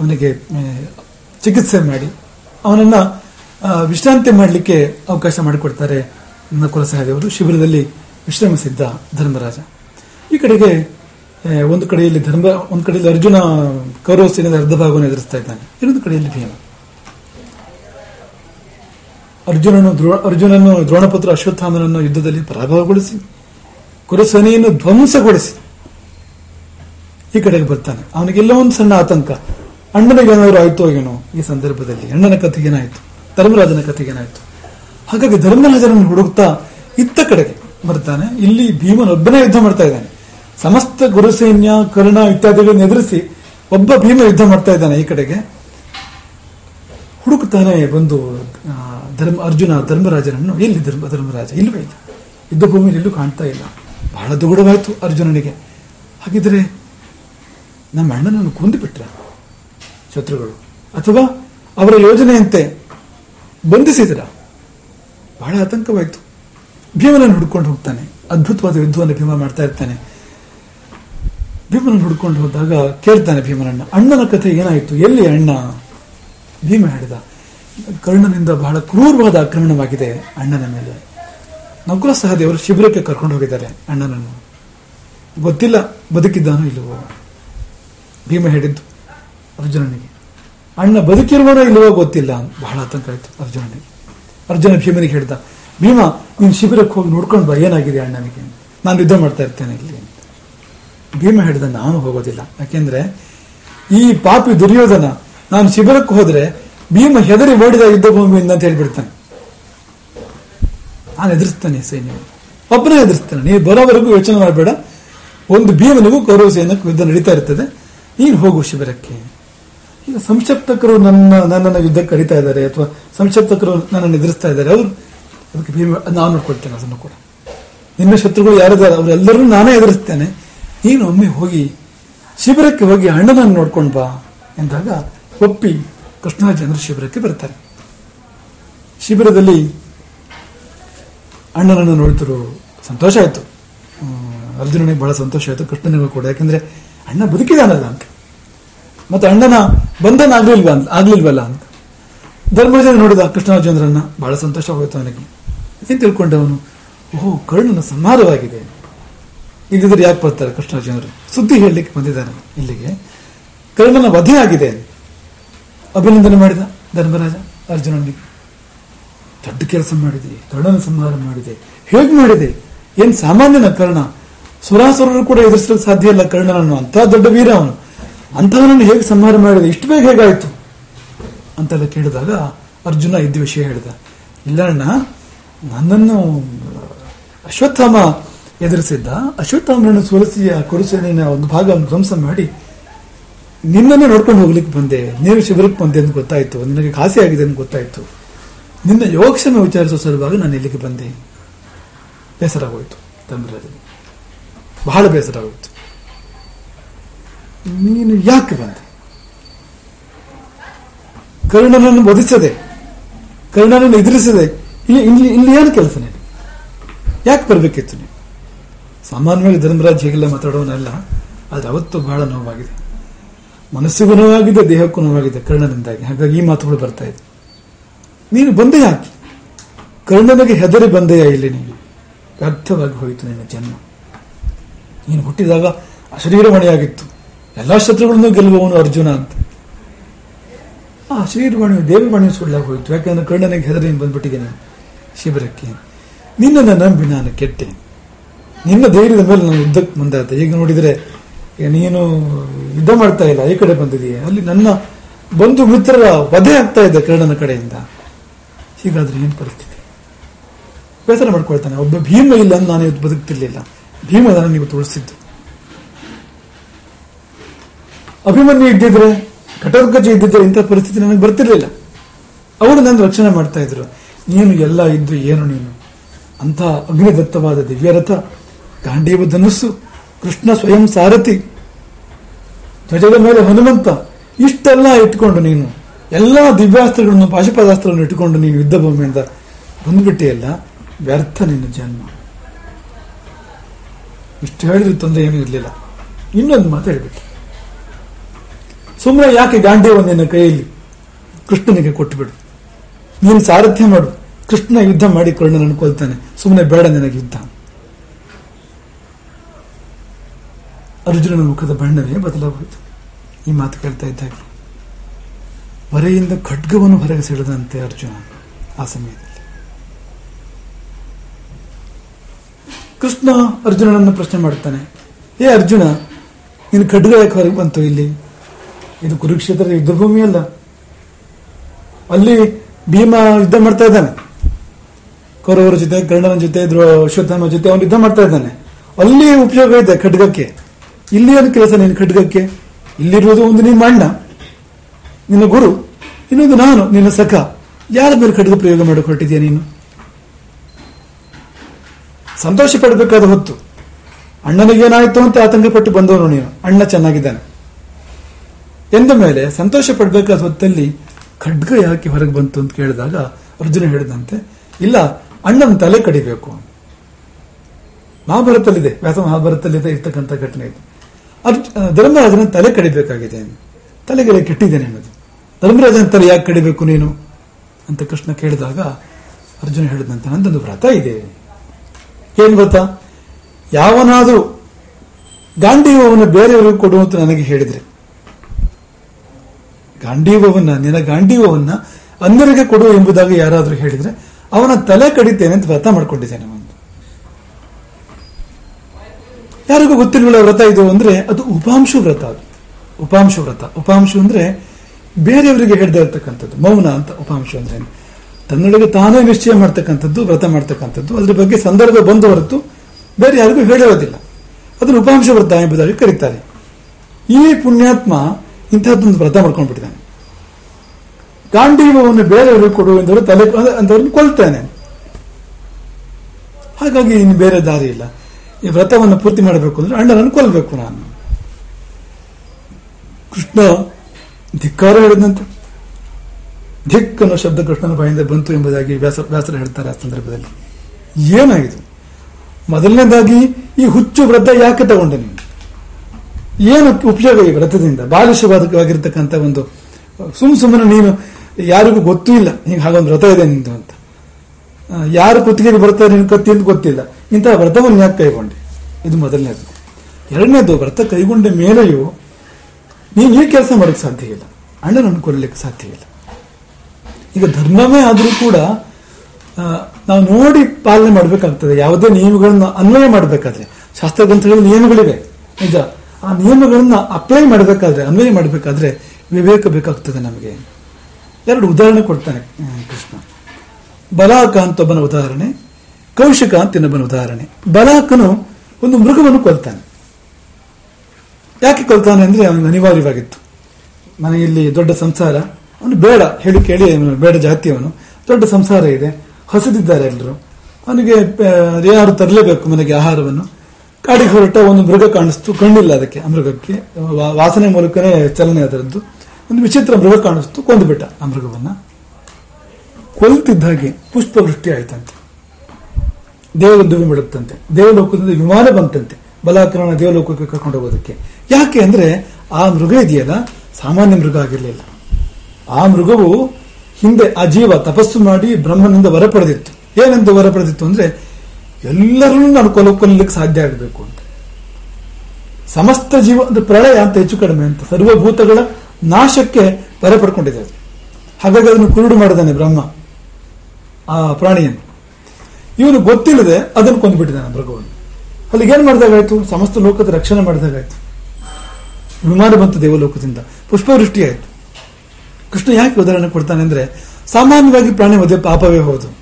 ಅವನಿಗೆ ಚಿಕಿತ್ಸೆ ಮಾಡಿ. ಅವನನ್ನ ವಿಶ್ರಾಂತಿ ಮಾಡಲಿಕ್ಕೆ ಅವಕಾಶ ಮಾಡಿಕೊಡ್ತಾರೆ ನಕುಲ ಸಹದೇವರು. ಶಿಬಿರದಲ್ಲಿ ವಿಶ್ರಮಿಸಿದ್ದ ಧರ್ಮರಾಜ. ಈ ಕಡೆಗೆ ಒಂದು ಕಡೆಯಲ್ಲಿ ಧರ್ಮ, ಒಂದು ಕಡೆಯಲ್ಲಿ ಅರ್ಜುನ ಕೌರವ ಸೇನೆಯ ಅರ್ಧ ಭಾಗವನ್ನು ಎದುರಿಸ್ತಾ ಇದ್ದಾನೆ. ಇನ್ನೊಂದು ಕಡೆಯಲ್ಲಿ ಭೀಮ. ಅರ್ಜುನನು ಅರ್ಜುನನು ದ್ರೋಣಪುತ್ರ ಅಶ್ವತ್ಥಾಮನನ್ನು ಯುದ್ಧದಲ್ಲಿ ಪರಾಭವಗೊಳಿಸಿ ಕುರುಸೇನೆಯನ್ನು ಧ್ವಂಸಗೊಳಿಸಿ ಈ ಕಡೆಗೆ ಬರ್ತಾನೆ. ಅವನಿಗೆಲ್ಲ ಒಂದು ಸಣ್ಣ ಆತಂಕ. ಅಣ್ಣನಿಗೆ ಏನಾದ್ರು ಆಯ್ತೋ ಏನೋ? ಈ ಸಂದರ್ಭದಲ್ಲಿ ಅಣ್ಣನ ಕಥೆಗೇನಾಯ್ತು ಧರ್ಮರಾಜನ ಕಥೆಗೇನಾಯ್ತು ಹಾಗಾಗಿ ಧರ್ಮರಾಜನನ್ನು ಹುಡುಕ್ತಾ ಇತ್ತ ಕಡೆಗೆ ಬರ್ತಾನೆ. ಇಲ್ಲಿ ಭೀಮನೊಬ್ಬನೇ ಯುದ್ಧ ಮಾಡ್ತಾ ಇದ್ದಾನೆ. ಸಮಸ್ತ ಗುರುಸೈನ್ಯ, ಕರ್ಣ ಇತ್ಯಾದಿಗಳನ್ನು ಎದುರಿಸಿ ಒಬ್ಬ ಭೀಮ ಯುದ್ಧ ಮಾಡ್ತಾ ಇದ್ದಾನೆ ಈ ಕಡೆಗೆ. ಹುಡುಕ್ತಾನೆ ಬಂದು ಧರ್ಮ ಅರ್ಜುನ ಧರ್ಮರಾಜನನ್ನು ಎಲ್ಲಿ ಧರ್ಮ ಧರ್ಮರಾಜ? ಇಲ್ಲವೇ ಇಲ್ಲ. ಯುದ್ಧ ಭೂಮಿಯಲ್ಲಿ ಎಲ್ಲೂ ಕಾಣ್ತಾ ಇಲ್ಲ. ಬಹಳ ದುಗುಡವಾಯಿತು ಅರ್ಜುನನಿಗೆ. ಹಾಗಿದ್ರೆ ನಮ್ಮ ಅಣ್ಣನನ್ನು ಕೊಂದು ಬಿಟ್ರ ಶತ್ರುಗಳು? ಅಥವಾ ಅವರ ಯೋಜನೆಯಂತೆ ಬಂಧಿಸಿದ್ರ? ಬಹಳ ಆತಂಕವಾಯಿತು. ಭೀಮನನ್ನು ಹುಡ್ಕೊಂಡು ಹೋಗ್ತಾನೆ. ಅದ್ಭುತವಾದ ಯುದ್ಧವನ್ನು ಭೀಮ ಮಾಡ್ತಾ ಇರ್ತಾನೆ. ಭೀಮನನ್ನು ಹುಡ್ಕೊಂಡು ಹೋದಾಗ ಕೇಳ್ತಾನೆ ಭೀಮನಣ್ಣ ಅಣ್ಣನ ಕಥೆ ಏನಾಯಿತು? ಎಲ್ಲಿ ಅಣ್ಣ? ಭೀಮ ಹೇಳಿದ ಕರ್ಣನಿಂದ ಬಹಳ ಕ್ರೂರವಾದ ಆಕ್ರಮಣವಾಗಿದೆ ಅಣ್ಣನ ಮೇಲೆ. ನಕುಲ ಸಹದೇವರು ಶಿಬಿರಕ್ಕೆ ಕರ್ಕೊಂಡು ಹೋಗಿದ್ದಾರೆ ಅಣ್ಣನನ್ನು. ಗೊತ್ತಿಲ್ಲ, ಬದುಕಿದ್ದಾನೋ ಇಲ್ಲವೋ? ಭೀಮ ಹೇಳಿದ್ದು ಅರ್ಜುನನಿಗೆ. ಅಣ್ಣ ಬದುಕಿರುವನೋ ಇಲ್ಲವೋ ಗೊತ್ತಿಲ್ಲ. ಬಹಳ ಆತಂಕ ಆಯ್ತು ಅರ್ಜುನನಿಗೆ. ಅರ್ಜುನ ಭೀಮನಿಗೆ ಹೇಳಿದ, ಭೀಮ, ನೀನು ಶಿಬಿರಕ್ಕೆ ಹೋಗಿ ನೋಡ್ಕೊಂಡು ಬಾ, ಏನಾಗಿದೆ ಅಣ್ಣನಿಗೆ? ನಾನು ಯುದ್ಧ ಮಾಡ್ತಾ ಇರ್ತೇನೆ ಇಲ್ಲಿ. ಭೀಮ ಹೇಳಿದ, ನಾನು ಹೋಗೋದಿಲ್ಲ. ಯಾಕೆಂದ್ರೆ ಈ ಪಾಪಿ ದುರ್ಯೋಧನ, ನಾನು ಶಿಬಿರಕ್ಕೆ ಹೋದ್ರೆ ಭೀಮ ಹೆದರಿ ಓಡಿದ ಯುದ್ಧ ಭೂಮಿಯಿಂದ ಅಂತ ಹೇಳಿಬಿಡ್ತಾನೆ. ನಾನು ಎದುರಿಸ್ತಾನೆ ಸೈನ್ಯ. ಒಬ್ಬನೇ ಎದುರಿಸ್ತಾನೆ. ನೀವು ಬರೋವರೆಗೂ ಯೋಚನೆ ಮಾಡಬೇಡ. ಒಂದು ಭೀಮನಿಗೂ ಕೌರವ ಸೈನ್ಯಕ್ಕೂ ಯುದ್ಧ ನಡೀತಾ ಇರ್ತದೆ. ನೀನು ಹೋಗು ಶಿಬಿರಕ್ಕೆ. ಈಗ ಸಂಕ್ಷಪ್ತಕರು ನನ್ನ, ನನ್ನನ್ನು ಯುದ್ಧಕ್ಕೆ ಕರೀತಾ ಇದ್ದಾರೆ ಅಥವಾ ಸಂಕ್ಷಪ್ತಕರು ನನ್ನನ್ನು ಎದುರಿಸ್ತಾ ಇದ್ದಾರೆ. ಅವರು ಅದಕ್ಕೆ ಭೀಮ, ನಾನು ನೋಡ್ಕೊಳ್ತೇನೆ ಅದನ್ನು ಕೂಡ. ನಿನ್ನ ಶತ್ರುಗಳು ಯಾರಿದ್ದಾರೆ? ಅವರೆಲ್ಲರೂ ನಾನೇ ಎದುರಿಸ್ತೇನೆ. ನೀನು ಒಮ್ಮೆ ಹೋಗಿ ಶಿಬಿರಕ್ಕೆ ಹೋಗಿ ಅಣ್ಣನನ್ನು ನೋಡ್ಕೊಂಡು ಬಾ ಎಂದಾಗ ಒಪ್ಪಿ ಕೃಷ್ಣಾರ್ಜುನರು ಶಿಬಿರಕ್ಕೆ ಬರ್ತಾರೆ. ಶಿಬಿರದಲ್ಲಿ ಅಣ್ಣನನ್ನು ನೋಡಿದ್ರು ಸಂತೋಷ ಆಯಿತು. ಅರ್ಜುನನಿಗೆ ಬಹಳ ಸಂತೋಷ ಆಯಿತು, ಕೃಷ್ಣನಿಗೂ ಕೂಡ. ಯಾಕಂದ್ರೆ ಅಣ್ಣ ಬದುಕಿದಾನಲ್ಲ ಅಂತ. ಮತ್ತೆ ಅಣ್ಣನ ಬಂಧನ ಆಗ್ಲಿಲ್ವ ಅಂತ, ಆಗ್ಲಿಲ್ವಲ್ಲ ಅಂತ. ಧರ್ಮರಾಜನ ನೋಡಿದ ಕೃಷ್ಣಾರ್ಜುನರನ್ನ ಬಹಳ ಸಂತೋಷ ಹೋಯಿತು ಅವನಿಗೆ. ಏನು ತಿಳ್ಕೊಂಡವನು? ಓಹೋ, ಕರ್ಣನ ಸಂಹಾರವಾಗಿದೆ ಇಲ್ಲಿದ್ರೆ ಯಾಕೆ ಬರ್ತಾರೆ ಕೃಷ್ಣಾರ್ಜುನರು ಸುದ್ದಿ ಹೇಳಲಿಕ್ಕೆ ಬಂದಿದ್ದಾರೆ ಇಲ್ಲಿಗೆ. ಕರ್ಣನ ವಧೆ ಆಗಿದೆ ಅಭಿನಂದನೆ ಮಾಡಿದ ಧರ್ಮರಾಜ ಅರ್ಜುನನಿಗೆ. ದೊಡ್ಡ ಕೆಲಸ ಮಾಡಿದೆ ಕರ್ಣನ ಸಂಹಾರ ಮಾಡಿದೆ. ಹೇಗೆ ಮಾಡಿದೆ? ಏನ್ ಸಾಮಾನ್ಯನ ಕರ್ಣ? ಸುರಾಸುರರು ಕೂಡ ಎದುರಿಸಲು ಸಾಧ್ಯ ಇಲ್ಲ ಕರ್ಣನನ್ನು. ಅಂತ ದೊಡ್ಡ ವೀರ ಅವನು. ಅಂತಹವನನ್ನು ಹೇಗೆ ಸಂಹಾರ ಮಾಡಿದೆ? ಇಷ್ಟು ಬೇಗ ಹೇಗಾಯ್ತು? ಅಂತೆಲ್ಲ ಕೇಳಿದಾಗ ಅರ್ಜುನ ಇದ್ದ ವಿಷಯ ಹೇಳಿದ. ಇಲ್ಲ ಅಣ್ಣ, ನನ್ನನ್ನು ಅಶ್ವತ್ಥಾಮ ಎದುರಿಸಿದ್ದ. ಅಶ್ವತ್ಥಾಮನನ್ನು ಸೋಲಿಸಿ ಆ ಕುರುಸೇನೆಯ ಒಂದು ಭಾಗವನ್ನು ಧ್ವಂಸ ಮಾಡಿ ನಿನ್ನನ್ನೇ ನೋಡ್ಕೊಂಡು ಹೋಗ್ಲಿಕ್ಕೆ ಬಂದೆ. ನೀರು ಶಿಬಿರಕ್ಕೆ ಬಂದೆ ಅಂತ ಗೊತ್ತಾಯ್ತು. ನಿನಗೆ ಖಾಸಿ ಆಗಿದೆ ಅಂತ ಗೊತ್ತಾಯ್ತು. ನಿನ್ನ ಯೋಗಕ್ಷೇಮ ವಿಚಾರಿಸುವ ಸಲುವಾಗಿ ನಾನು ಇಲ್ಲಿಗೆ ಬಂದೆ. ಬೇಸರ ಹೋಯಿತು ಬಹಳ ಬೇಸರ ಹೋಯಿತು ನೀನು ಯಾಕೆ ಬಂದೆ? ಕರ್ಣನನ್ನು ಬದಿಸದೆ ಕರ್ಣನನ್ನು ಎದುರಿಸದೆ, ಇಲ್ಲಿ ಇಲ್ಲಿ ಇಲ್ಲಿ ಏನು ಕೆಲಸ ನೀನು? ಯಾಕೆ ಬರಬೇಕಿತ್ತು ನೀನು? ಸಾಮಾನ್ಯವಾಗಿ ಧರ್ಮರಾಜ್ ಹೇಗೆಲ್ಲ ಮಾತಾಡೋನಲ್ಲ, ಆದರೆ ಅವತ್ತು ಬಹಳ ನೋವಾಗಿದೆ. ಮನಸ್ಸಿಗೂ ನೋವಾಗಿದೆ ದೇಹಕ್ಕೂ ನೋವಾಗಿದೆ ಕರ್ಣನಿಂದಾಗಿ ಹಾಗಾಗಿ ಈ ಮಾತುಗಳು ಬರ್ತಾ ಇದೆ. ನೀನು ಬಂದೆ ಹಾಕಿ. ಕರ್ಣನಿಗೆ ಹೆದರಿ ಬಂದೆಯಾ ಇಲ್ಲಿ ನೀನು. ವ್ಯರ್ಥವಾಗಿ ಹೋಯಿತು ನಿನ್ನ ಜನ್ಮ. ನೀನು ಹುಟ್ಟಿದಾಗ ಅಶರೀರವಾಣಿಯಾಗಿತ್ತು. ಎಲ್ಲಾ ಶತ್ರುಗಳನ್ನು ಗೆಲ್ಲುವವನು ಅರ್ಜುನ ಅಂತ. ಆ ಶರೀರವಾಣಿ ದೇವಮಣಿ ಸುಳ್ಳಾಗಿ ಹೋಯಿತು. ಯಾಕಂದ್ರೆ ಕರ್ಣನಿಗೆ ಹೆದರಿ ನೀನು ಬಂದ್ಬಿಟ್ಟಿದೆ ನೀನು. ಶಿಬಿರಕ್ಕೆ. ನಿನ್ನನ್ನು ನಂಬಿ ನಾನು ಕೆಟ್ಟೆ ನಿನ್ನ ಧೈರ್ಯದ ಮೇಲೆ ನಾನು ಯುದ್ಧಕ್ಕೆ ಮುಂದಾಯ್ತು ಈಗ ನೋಡಿದ್ರೆ ನೀನು ಯುದ್ಧ ಮಾಡ್ತಾ ಇಲ್ಲ, ಈ ಕಡೆ ಬಂದಿದೆಯಾ ಅಲ್ಲಿ ನನ್ನ ಬಂಧು ಮಿತ್ರರ ವಧೆ ಆಗ್ತಾ ಇದೆ ಕರ್ಣನ ಕಡೆಯಿಂದ. ಹೀಗಾದ್ರೆ ಏನ್ ಪರಿಸ್ಥಿತಿ? ಬೇಸರ ಮಾಡ್ಕೊಳ್ತಾನೆ, ಒಬ್ಬ ಭೀಮ ಇಲ್ಲ ನಾನು ಇವತ್ತು ಬದುಕ್ತಿರ್ಲಿಲ್ಲ. ಭೀಮ ನಾನು ಇವತ್ತು ಉಳಿಸಿದ್ದು ಅಭಿಮನ್ಯು ಇದ್ದಿದ್ರೆ ಘಟೋತ್ಕಚ ಇದ್ದಿದ್ರೆ ಇಂಥ ಪರಿಸ್ಥಿತಿ ನನಗೆ ಬರ್ತಿರ್ಲಿಲ್ಲ. ಅವರು ನನ್ನ ರಕ್ಷಣೆ ಮಾಡ್ತಾ ಇದ್ರು. ನೀನು ಎಲ್ಲ ಇದ್ದು ಏನು ನೀನು? ಅಂತ ಅಗ್ನಿದತ್ತವಾದ ದಿವ್ಯರಥ ಗಾಂಡೀವ ಧನುಸ್ಸು ಕೃಷ್ಣ ಸ್ವಯಂ ಸಾರಥಿ. ಧ್ವಜದ ಮೇಲೆ ಹನುಮಂತ, ಇಷ್ಟೆಲ್ಲ ಇಟ್ಕೊಂಡು ನೀನು, ಎಲ್ಲ ದಿವ್ಯಾಸ್ತ್ರಗಳನ್ನು, ಪಾಶುಪದಾಸ್ತ್ರಗಳನ್ನು ಇಟ್ಟುಕೊಂಡು ನೀನು ಯುದ್ಧ ಭೂಮಿಯಿಂದ ಬಂದ್ಬಿಟ್ಟಿಯಲ್ಲ ವ್ಯರ್ಥ ನಿನ್ನ ಜನ್ಮ. ಇಷ್ಟು ಹೇಳಿದ್ರೆ ತೊಂದರೆ ಏನೂ ಇರಲಿಲ್ಲ. ಇನ್ನೊಂದು ಮಾತು ಹೇಳ್ಬಿಟ್ಟು ಸುಮ್ಮನೆ ಯಾಕೆ ಗಾಂಡೀವ ನಿನ್ನ ಕೈಯಲ್ಲಿ ಕೃಷ್ಣನಿಗೆ ಕೊಟ್ಟುಬಿಡು ನೀನು ಸಾರಥ್ಯ ಮಾಡು. ಕೃಷ್ಣ ಯುದ್ಧ ಮಾಡಿ ಕರ್ಣನನ್ನು ಕೊಲ್ತಾನೆ ಸುಮ್ಮನೆ ಬೇಡ ನಿನಗೆ ಯುದ್ಧ. ಅರ್ಜುನನ ಮುಖದ ಬಣ್ಣವೇ ಬದಲಾಗೋಯಿತು. ಈ ಮಾತು ಕೇಳ್ತಾ ಇದ್ದಾಗ ಹೊರೆಯಿಂದ ಖಡ್ಗವನ್ನು ಹೊರಗೆ ಸೆಳೆದಂತೆ ಅರ್ಜುನ ಆ ಸಮಯದಲ್ಲಿ. ಕೃಷ್ಣ ಅರ್ಜುನನನ್ನು ಪ್ರಶ್ನೆ ಮಾಡ್ತಾನೆ ಏ ಅರ್ಜುನ ನೀನು ಖಡ್ಗ ಯಾಕೆ ಹೊರಗೆ ಬಂತು ಇಲ್ಲಿ? ಇದು ಕುರುಕ್ಷೇತ್ರದ ಯುದ್ಧ ಭೂಮಿ ಅಲ್ಲ. ಅಲ್ಲಿ ಭೀಮ ಯುದ್ಧ ಮಾಡ್ತಾ ಇದ್ದಾನೆ. ಕೌರವರ ಜೊತೆ, ಕರ್ಣನ ಜೊತೆ ಅಶ್ವತ್ಥಾಮ ಜೊತೆ ಅವನು ಯುದ್ಧ ಮಾಡ್ತಾ ಇದ್ದಾನೆ. ಅಲ್ಲಿ ಉಪಯೋಗ ಇದೆ ಖಡ್ಗಕ್ಕೆ. ಇಲ್ಲಿ ಏನು ಕೆಲಸ ನೀನು ಖಡ್ಗಕ್ಕೆ ಇಲ್ಲಿರುವುದು ಒಂದು ನಿಮ್ಮ ಅಣ್ಣ, ನಿನ್ನ ಗುರು, ಇನ್ನೊಂದು ನಾನು, ನಿನ್ನ ಸಖ. ಯಾರ ಮೇಲೆ ಖಡ್ಗ ಪ್ರಯೋಗ ಹೊರಟಿದ್ಯಾ ನೀನು? ಸಂತೋಷ ಪಡಬೇಕಾದ ಹೊತ್ತು ಅಣ್ಣನಿಗೆ ಏನಾಯ್ತು ಅಂತ ಆತಂಕ ಪಟ್ಟು ಬಂದವನು ನೀನು. ಅಣ್ಣ ಚೆನ್ನಾಗಿದ್ದಾನೆ. ಎಂದ ಮೇಲೆ ಸಂತೋಷ ಪಡಬೇಕಾದ ಹೊತ್ತಲ್ಲಿ ಖಡ್ಗ ಯಾಕೆ ಹೊರಗೆ ಬಂತು ಅಂತ ಕೇಳಿದಾಗ ಅರ್ಜುನ ಹೇಳಿದಂತೆ, ಇಲ್ಲ, ಅಣ್ಣನ ತಲೆ ಕಡಿಬೇಕು. ಮಹಾಭಾರತದಲ್ಲಿದೆ ವ್ಯಾಸ ಮಹಾಭಾರತಲ್ಲಿದೆ ಇರ್ತಕ್ಕಂಥ ಘಟನೆ ಇದು. ಅರ್ಜು ಧರ್ಮರಾಜನ ತಲೆ ಕಡಿಬೇಕಾಗಿದೆ. ತಲೆಗೆಲೆ ಕೆಟ್ಟಿದ್ದೇನೆ ಅನ್ನೋದು. ಧರ್ಮರಾಜನ ತಲೆ ಯಾಕೆ ಕಡಿಬೇಕು ನೀನು? ಅಂತ ಕೃಷ್ಣ ಕೇಳಿದಾಗ ಅರ್ಜುನ ಹೇಳಿದಂತೆ ನಂದೊಂದು ವ್ರತ ಇದೆ. ಏನ್ ವ್ರತ? ಯಾವನಾದರೂ ಗಾಂಡೀವವನ್ನು ಬೇರೆಯವರಿಗೆ ಕೊಡುವಂತ ನನಗೆ ಹೇಳಿದ್ರೆ. ಗಾಂಡೀವವನ್ನ, ನಿನ್ನ ಗಾಂಡೀವವನ್ನ ಅಂದರಿಗೆ ಕೊಡು ಎಂಬುದಾಗಿ ಯಾರಾದರೂ ಹೇಳಿದ್ರೆ ಅವನ ತಲೆ ಕಡಿತೇನೆ ಅಂತ ವ್ರತ ಮಾಡ್ಕೊಂಡಿದ್ದೇನೆ ಒಂದು ಯಾರಿಗೂ ಗೊತ್ತಿಲ್ವಲ್ಲ ವ್ರತ ಇದು ಅಂದ್ರೆ ಅದು ಉಪಾಂಶು ವ್ರತ ಅದು. ಉಪಾಂಶು ವ್ರತ. ಉಪಾಂಶು ಅಂದ್ರೆ ಬೇರೆಯವರಿಗೆ ಹೇಳ್ದೇ ಇರ್ತಕ್ಕಂಥದ್ದು. ಮೌನ ಅಂತ ಉಪಾಂಶು ಅಂದ್ರೆ. ತನ್ನೊಳಗೆ ತಾನೇ ನಿಶ್ಚಯ ಮಾಡ್ತಕ್ಕಂಥದ್ದು, ವ್ರತ ಮಾಡ್ತಕ್ಕಂಥದ್ದು. ಅದ್ರ ಬಗ್ಗೆ ಸಂದರ್ಭ ಬಂದು ಹೊರತು ಬೇರೆ ಯಾರಿಗೂ ಹೇಳೋದಿಲ್ಲ. ಅದನ್ನು ಉಪಾಂಶ ವ್ರತ ಎಂಬುದಾಗಿ ಕರೀತಾರೆ. ಈ ಪುಣ್ಯಾತ್ಮ ಇಂತಹದ್ದೊಂದು ವ್ರತ ಮಾಡ್ಕೊಂಡ್ಬಿಟ್ಟಿದ್ದಾನೆ. ಗಾಂಡೀವವನ್ನು ಬೇರೆಯವರಿಗೆ ಕೊಡುವಂತವರು ತಲೆ ಅಂತವ್ರನ್ನ ಕೊಲ್ತಾನೆ. ಹಾಗಾಗಿ ಇನ್ನು ಬೇರೆ ದಾರಿ ಇಲ್ಲ. ಈ ವ್ರತವನ್ನು ಪೂರ್ತಿ ಮಾಡಬೇಕು ಅಂದ್ರೆ ಅಣ್ಣನನ್ನು ಕೊಲ್ಲಬೇಕು ನಾನು. ಕೃಷ್ಣ ಧಿಕ್ಕಾರ ಹೇಳಿದಂತೆ. ಧಿಕ್ ಅನ್ನೋ ಶಬ್ದ ಕೃಷ್ಣನ ಬಾಯಿಂದ ಬಂತು ಎಂಬುದಾಗಿ ವ್ಯಾಸ ವ್ಯಾಸರು ಹೇಳ್ತಾರೆ ಆ ಸಂದರ್ಭದಲ್ಲಿ. ಏನಾಗಿದೆ ಮೊದಲನೇದಾಗಿ ಈ ಹುಚ್ಚು ವ್ರತ ಯಾಕೆ ತಗೊಂಡೆ ನೀನು? ಏನು ಉಪಯೋಗ ಈ ವ್ರತದಿಂದ? ಬಾಲಿಶವಾದವಾಗಿರ್ತಕ್ಕಂಥ ಒಂದು, ಸುಮ್ ಸುಮ್ಮನೆ ನೀನು ಯಾರಿಗೂ ಗೊತ್ತೂ ಇಲ್ಲ ನೀನು ಹಾಗೊಂದು ವ್ರತ ಇದೆ ನಿಂದು ಅಂತ. ಯಾರು ಕುತ್ತಿಗೆಗೆ ಬರ್ತಾರೆ ನಿನ್ ಕತ್ತಿ ಅಂತ ಗೊತ್ತಿಲ್ಲ. ಇಂತಹ ವ್ರತವನ್ನು ಯಾಕೆ ಕೈಗೊಂಡೆ? ಇದು ಮೊದಲನೇದು ಎರಡನೇದು ವ್ರತ ಕೈಗೊಂಡ ಮೇಲೆಯೂ ನೀನು ಈ ಕೆಲಸ ಮಾಡೋಕ್ಕೆ ಸಾಧ್ಯ ಇಲ್ಲ. ಅಣ್ಣನನ್ನು ಕೊಡಲಿಕ್ಕೆ ಸಾಧ್ಯ ಇಲ್ಲ. ಈಗ ಧರ್ಮವೇ ಆದರೂ ಕೂಡ ನಾವು ನೋಡಿ ಪಾಲನೆ ಮಾಡಬೇಕಾಗ್ತದೆ. ಯಾವುದೇ ನಿಯಮಗಳನ್ನು ಅನ್ವಯ ಮಾಡಬೇಕಾದ್ರೆ. ಶಾಸ್ತ್ರ ಗ್ರಂಥಗಳಲ್ಲಿ ನಿಯಮಗಳಿವೆ. ನಿಜ. ಆ ನಿಯಮಗಳನ್ನು ಅಪ್ಲೈ ಮಾಡಬೇಕಾದ್ರೆ, ಅನ್ವಯ ಮಾಡಬೇಕಾದ್ರೆ ವಿವೇಕ ಬೇಕಾಗ್ತದೆ ನಮಗೆ. ಎರಡು ಉದಾಹರಣೆ ಕೊಡ್ತಾನೆ ಕೃಷ್ಣ. ಬಲಾಕ ಅಂತ ಒಬ್ಬನ ಉದಾಹರಣೆ. ಕೌಶಿಕ ಅಂತ ಇನ್ನೊಬ್ಬನ ಉದಾಹರಣೆ. ಬಲಾಕನು ಒಂದು ಮೃಗವನ್ನು ಕೊಲ್ತಾನೆ. ಯಾಕೆ ಕೊಲ್ತಾನೆ ಅಂದ್ರೆ ಅವನಿಗೆ ಅನಿವಾರ್ಯವಾಗಿತ್ತು. ಮನೆಯಲ್ಲಿ ದೊಡ್ಡ ಸಂಸಾರ, ಅವನು ಬೇಡ, ಹೇಳಿ ಕೇಳಿ ಬೇಡ ಜಾತಿಯವನು ದೊಡ್ಡ ಸಂಸಾರ ಇದೆ, ಹೊಸದಿದ್ದಾರೆ ಎಲ್ಲರೂ ಅವನಿಗೆ ಯಾರು ತರಲೇಬೇಕು ಮನೆಗೆ ಆಹಾರವನ್ನು? ಕಾಡಿಗೆ ಹೊರಟ ಒಂದು ಮೃಗ ಕಾಣಿಸ್ತು, ಕಣ್ಣಿಲ್ಲ ಅದಕ್ಕೆ, ಆ ಮೃಗಕ್ಕೆ. ವಾಸನೆ ಮೂಲಕನೇ ಚಲನೆ ಅದರದ್ದು. ಒಂದು ವಿಚಿತ್ರ ಮೃಗ ಕಾಣಿಸ್ತು, ಕೊಂದುಬಿಟ್ಟ ಆ ಮೃಗವನ್ನ. ಕೊಲ್ತಿದ್ದ ಹಾಗೆ ಪುಷ್ಪವೃಷ್ಟಿ ಆಯ್ತಂತೆ. ದೇವಲೋಕ ಬಿಡುತ್ತಂತೆ. ದೇವಲೋಕದಿಂದ ವಿಮಾನ ಬಂತಂತೆ. ಬಲಾಕರಣ ದೇವಲೋಕಕ್ಕೆ ಕರ್ಕೊಂಡು ಹೋಗೋದಕ್ಕೆ. ಯಾಕೆ ಅಂದ್ರೆ ಆ ಮೃಗ ಇದೆಯಲ್ಲ? ಸಾಮಾನ್ಯ ಮೃಗ ಆಗಿರಲಿಲ್ಲ. ಆ ಮೃಗವು ಹಿಂದೆ ಆ ಜೀವ ತಪಸ್ಸು ಮಾಡಿ ಬ್ರಹ್ಮನಿಂದ ವರ ಪಡೆದಿತ್ತು. ಏನೆಂದು ವರ ಪಡೆದಿತ್ತು ಅಂದ್ರೆ ಎಲ್ಲರನ್ನೂ ನಾನು ಕೊಲ ಕೊಲ್ಲಲಿಕ್ಕೆ ಸಾಧ್ಯ ಆಗಬೇಕು ಅಂತ. ಸಮಸ್ತ ಜೀವ ಅಂದ್ರೆ ಪ್ರಳಯ ಅಂತ ಹೆಚ್ಚು ಕಡಿಮೆ ಅಂತ. ಸರ್ವಭೂತಗಳ ನಾಶಕ್ಕೆ ವರ ಪಡ್ಕೊಂಡಿದೆ. ಹಾಗಾಗಿ ಅದನ್ನು ಕುರುಡು ಮಾಡಿದಾನೆ ಬ್ರಹ್ಮ. ಆ ಪ್ರಾಣಿಯನ್ನು. ಇವನು ಗೊತ್ತಿಲ್ಲದೆ ಅದನ್ನು ಕೊಂದುಬಿಟ್ಟಿದ್ದಾನೆ ಮೃಗವನ್ನು ಅಲ್ಲಿಗೆ ಏನ್ ಮಾಡಿದಾಗಾಯ್ತು? ಸಮಸ್ತ ಲೋಕದ ರಕ್ಷಣೆ ಮಾಡಿದಾಗಾಯ್ತು. ವಿಮಾನ ಬಂತು ದೇವಲೋಕದಿಂದ. ಪುಷ್ಪವೃಷ್ಟಿ ಆಯ್ತು ಕೃಷ್ಣ ಯಾಕೆ ಉದಾಹರಣೆ ಕೊಡ್ತಾನೆ ಅಂದ್ರೆ, ಸಾಮಾನ್ಯವಾಗಿ ಪ್ರಾಣಿ ವಧೆ ಪಾಪವೇ ಹೌದು.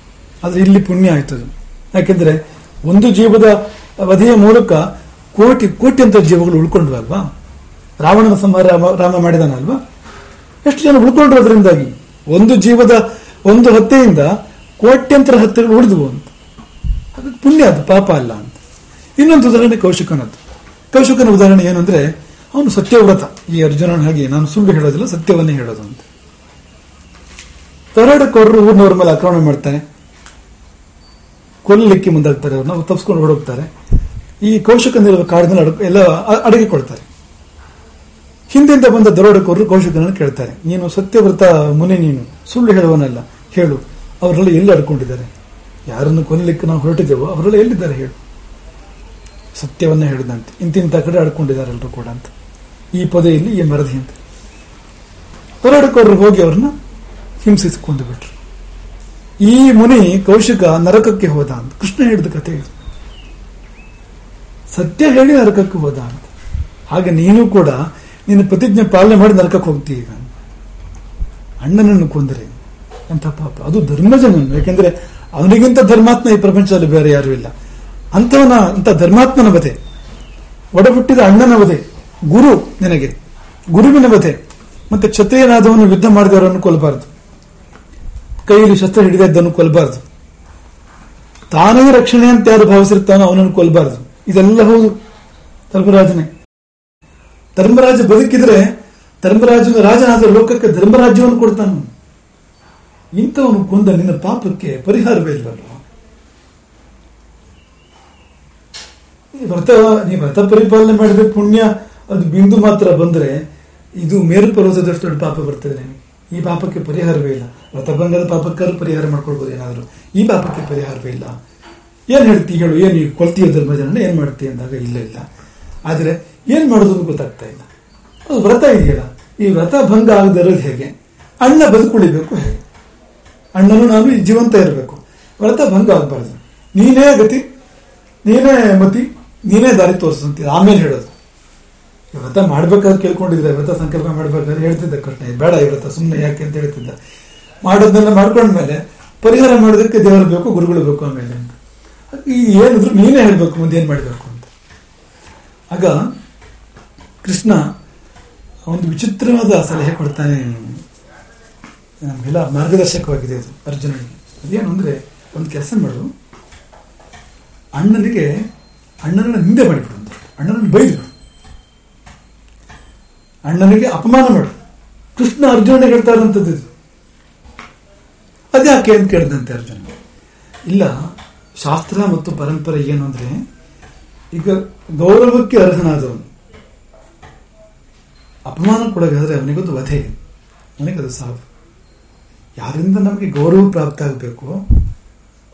ಆದ್ರೆ ಇಲ್ಲಿ ಪುಣ್ಯ ಆಯ್ತು ಯಾಕೆಂದ್ರೆ, ಒಂದು ಜೀವದ ವಧೆಯ ಮೂಲಕ ಕೋಟಿ ಕೋಟ್ಯಂತರ ಜೀವಗಳು ಉಳ್ಕೊಂಡ್ವು ಅಲ್ವಾ ರಾವಣನ ಸಂಹಾರ ರಾಮ- ಮಾಡಿದಾನಲ್ವಾ? ಎಷ್ಟು ಜನ ಉಳ್ಕೊಂಡ್ರು ಅದರಿಂದಾಗಿ? ಒಂದು ಜೀವದ ಒಂದು ಹತ್ಯೆಯಿಂದ ಕೋಟ್ಯಂತರ ಹತ್ಯೆಗಳು ಉಳಿದ್ವು ಹಾಗಾಗಿ ಪುಣ್ಯ, ಅದು ಪಾಪ ಅಲ್ಲ ಅಂತ. ಇನ್ನೊಂದು ಉದಾಹರಣೆ ಕೌಶಿಕನದ್ದು. ಕೌಶಿಕನ ಉದಾಹರಣೆ ಏನಂದ್ರೆ, ಅವನು ಸತ್ಯವ್ರತ. ಈ ಅರ್ಜುನನ ಹಾಗೆ ನಾನು ಸುಳ್ಳು ಹೇಳೋದಿಲ್ಲ, ಸತ್ಯವನ್ನೇ ಹೇಳೋದು ಅಂತ. ತರಡಕೋರರು ಊರಿನವ್ರ ಮೇಲೆ ಆಕ್ರಮಣ ಮಾಡ್ತಾರೆ. ಕೊಲ್ಲಲಿಕ್ಕೆ ಮುಂದಾಗ್ತಾರೆ ಅವ್ರನ್ನ ತಪ್ಪಿಸ್ಕೊಂಡು ಹೊರಡೋಗ್ತಾರೆ ಈ ಕೌಶಿಕನಿರುವ ಕಾಡಿನಲ್ಲಿ ಅಡ ಎಲ್ಲ ಅಡಗಿಕೊಳ್ತಾರೆ. ಹಿಂದಿಂದ ಬಂದ ದರೋಡಕೋರರು ಕೌಶಿಕನನ್ನು ಕೇಳ್ತಾರೆ. ನೀನು ಸತ್ಯವ್ರತ ಮುನಿ ನೀನು, ಸುಳ್ಳು ಹೇಳುವನಲ್ಲ, ಹೇಳು. ಅವರಲ್ಲಿ ಎಲ್ಲಿ ಅಡ್ಕೊಂಡಿದ್ದಾರೆ? ಯಾರನ್ನು ಕೊಲ್ಲಲಿಕ್ಕೆ ನಾವು ಹೊರಟಿದ್ದೇವೋ ಅವರೆಲ್ಲ ಎಲ್ಲಿದ್ದಾರೆ ಹೇಳು. ಸತ್ಯವನ್ನ ಹೇಳಿದಂತೆ. ಇಂತಿಂತ ಕಡೆ ಆಡ್ಕೊಂಡಿದ್ದಾರೆ ಎಲ್ಲರೂ ಕೂಡ ಅಂತ. ಈ ಪೊದೆಯಲ್ಲಿ, ಈ ಮರದಿ ಅಂತ. ದರೋಡಕೋರರು ಹೋಗಿ ಅವ್ರನ್ನ ಹಿಂಸಿಸಿಕೊಂಡು ಬಿಟ್ರು. ಈ ಮುನಿ ಕೌಶಿಕ ನರಕಕ್ಕೆ ಹೋದ ಅಂತ. ಕೃಷ್ಣ ಹೇಳಿದ ಕಥೆ ಇದು. ಸತ್ಯ ಹೇಳಿ ನರಕಕ್ಕೆ ಹೋದ ಅಂತ. ಹಾಗೆ ನೀನು ಕೂಡ ನಿನ್ನ ಪ್ರತಿಜ್ಞೆ ಪಾಲನೆ ಮಾಡಿ ನರಕಕ್ಕೆ ಹೋಗ್ತೀಯ ಈಗ ಅಣ್ಣನನ್ನು ಕೊಂದರೆ ಅಂತ ಪಾಪ. ಅದು ಧರ್ಮಜನನು. ಯಾಕೆಂದ್ರೆ ಅವನಿಗಿಂತ ಧರ್ಮಾತ್ಮ ಈ ಪ್ರಪಂಚದಲ್ಲಿ ಬೇರೆ ಯಾರು ಇಲ್ಲ. ಅಂತವನ ಅಂತ ಧರ್ಮಾತ್ಮನ ವಧೆ ಒಡಹುಟ್ಟಿದ ಅಣ್ಣನ ವಧೆ ಗುರು ನಿನಗೆ, ಗುರುವಿನ ವಧೆ ಮತ್ತೆ ಕ್ಷತ್ರಿಯನಾದವನು ಯುದ್ಧ ಮಾಡಿದವರನ್ನು ಕೊಲ್ಲಬಾರದು. ಕೈಯಲ್ಲಿ ಶಸ್ತ್ರ ಹಿಡಿದದ್ದನ್ನು ಕೊಲ್ಲಬಾರದು. ತಾನೇ ರಕ್ಷಣೆ ಅಂತ ಯಾರು ಭಾವಿಸಿರ್ತಾನೋ ಅವನನ್ನು ಕೊಲ್ಲಬಾರದು. ಇದೆಲ್ಲ ಹೌದು ಧರ್ಮರಾಜನೇ. ಧರ್ಮರಾಜ ಬದುಕಿದ್ರೆ ಧರ್ಮರಾಜನ ರಾಜನಾದ ಲೋಕಕ್ಕೆ ಧರ್ಮರಾಜ್ಯವನ್ನು ಕೊಡ್ತಾನು. ಇಂಥವನು ಕೊಂದ ನಿನ್ನ ಪಾಪಕ್ಕೆ ಪರಿಹಾರವೇ ಇಲ್ಲವಲ್ಲ ವ್ರತ ನೀ ವ್ರತ ಪರಿಪಾಲನೆ ಮಾಡಿದ್ರೆ ಪುಣ್ಯ, ಅದು ಬಿಂದು ಮಾತ್ರ ಬಂದ್ರೆ ಇದು ಮೇರು ಪರ್ವತದಷ್ಟು ದೊಡ್ಡ ಪಾಪ ಬರ್ತದೆ ನಿಮಗೆ ಈ ಪಾಪಕ್ಕೆ ಪರಿಹಾರವೇ ಇಲ್ಲ. ವ್ರತಭಂಗದ ಪಾಪಕ್ಕಾದ್ರೂ ಪರಿಹಾರ ಮಾಡ್ಕೊಳ್ಬೋದು ಏನಾದರೂ. ಈ ಪಾಪಕ್ಕೆ ಪರಿಹಾರವೇ ಇಲ್ಲ. ಏನ್ ಹೇಳ್ತಿ ಹೇಳು, ಏನು ಈ ಕೊಲ್ತೀಯ ಧರ್ಮಜನ ಏನ್ ಮಾಡ್ತೀಯ ಅಂದಾಗ ಇಲ್ಲ ಇಲ್ಲ. ಆದರೆ ಏನ್ ಮಾಡೋದು ಗೊತ್ತಾಗ್ತಾ ಇಲ್ಲ. ಅದು ವ್ರತ ಇದೆಯಲ್ಲ. ಈ ವ್ರತ ಭಂಗ ಆಗದಿರೋದು ಹೇಗೆ? ಅಣ್ಣ ಬದುಕುಳಿಬೇಕು ಹೇಗೆ? ಅಣ್ಣನು ನಾನು ಜೀವಂತ ಇರಬೇಕು. ವ್ರತ ಭಂಗ ಆಗಬಾರ್ದು. ನೀನೇ ಗತಿ, ನೀನೇ ಮತಿ, ನೀನೇ ದಾರಿ ತೋರಿಸಂತ ಆಮೇಲೆ ಹೇಳೋದು. ಇವತ್ತ ವ್ರತ ಮಾಡ್ಬೇಕಾದ್ರೆ ಕೇಳ್ಕೊಂಡಿದ್ದ, ವ್ರತ ಸಂಕಲ್ಪ ಮಾಡ್ಬೇಕಾದ್ರೆ ಹೇಳ್ತಿದ್ದ ಕೃಷ್ಣ. ಬೇಡ ಈ ವ್ರತ ಸುಮ್ಮನೆ ಯಾಕೆ ಅಂತ ಹೇಳ್ತಿದ್ದ. ಮಾಡೋದನ್ನೆಲ್ಲ ಮಾಡ್ಕೊಂಡ್ಮೇಲೆ ಪರಿಹಾರ ಮಾಡೋದಕ್ಕೆ ದೇವರು ಬೇಕು, ಗುರುಗಳು ಬೇಕು ಆಮೇಲೆ ಅಂತ. ಈ ಏನಿದ್ರು ನೀನೇ ಹೇಳ್ಬೇಕು, ಮುಂದೆ ಏನ್ ಮಾಡ್ಬೇಕು ಅಂತ. ಆಗ ಕೃಷ್ಣ ಒಂದು ವಿಚಿತ್ರವಾದ ಸಲಹೆ ಕೊಡ್ತಾನೆ. ನಮಗೆಲ್ಲ ಮಾರ್ಗದರ್ಶಕವಾಗಿದೆ ಅದು ಅರ್ಜುನನಿಗೆ ಅದೇನು ಅಂದರೆ ಒಂದು ಕೆಲಸ ಮಾಡು. ಅಣ್ಣನಿಗೆ ಅಣ್ಣನನ್ನ ನಿಂದೆ ಮಾಡಿಬಿಡು ಅಂತ. ಅಣ್ಣನನ್ನು ಬೈದು ಅಣ್ಣನಿಗೆ ಅಪಮಾನ ಮಾಡು. ಕೃಷ್ಣ ಅರ್ಜುನನಿಗೆ ಹೇಳ್ತಾ ಇರೋಂಥದ್ದು ಇದು. ಅದ್ಯಾಕೆ ಅಂತ ಕೇಳಿದಂತೆ ಅರ್ಜುನ. ಇಲ್ಲ, ಶಾಸ್ತ್ರ ಮತ್ತು ಪರಂಪರೆ ಏನು ಅಂದರೆ ಈಗ ಗೌರವಕ್ಕೆ ಅರ್ಹನಾದವನು. ಅಪಮಾನ ಕೊಡೋದಾದರೆ ಅವನಿಗೊಂದು ವಧೆ. ನನಗದು ಸಾವು ಯಾರಿಂದ ನಮಗೆ ಗೌರವ ಪ್ರಾಪ್ತ ಆಗಬೇಕು,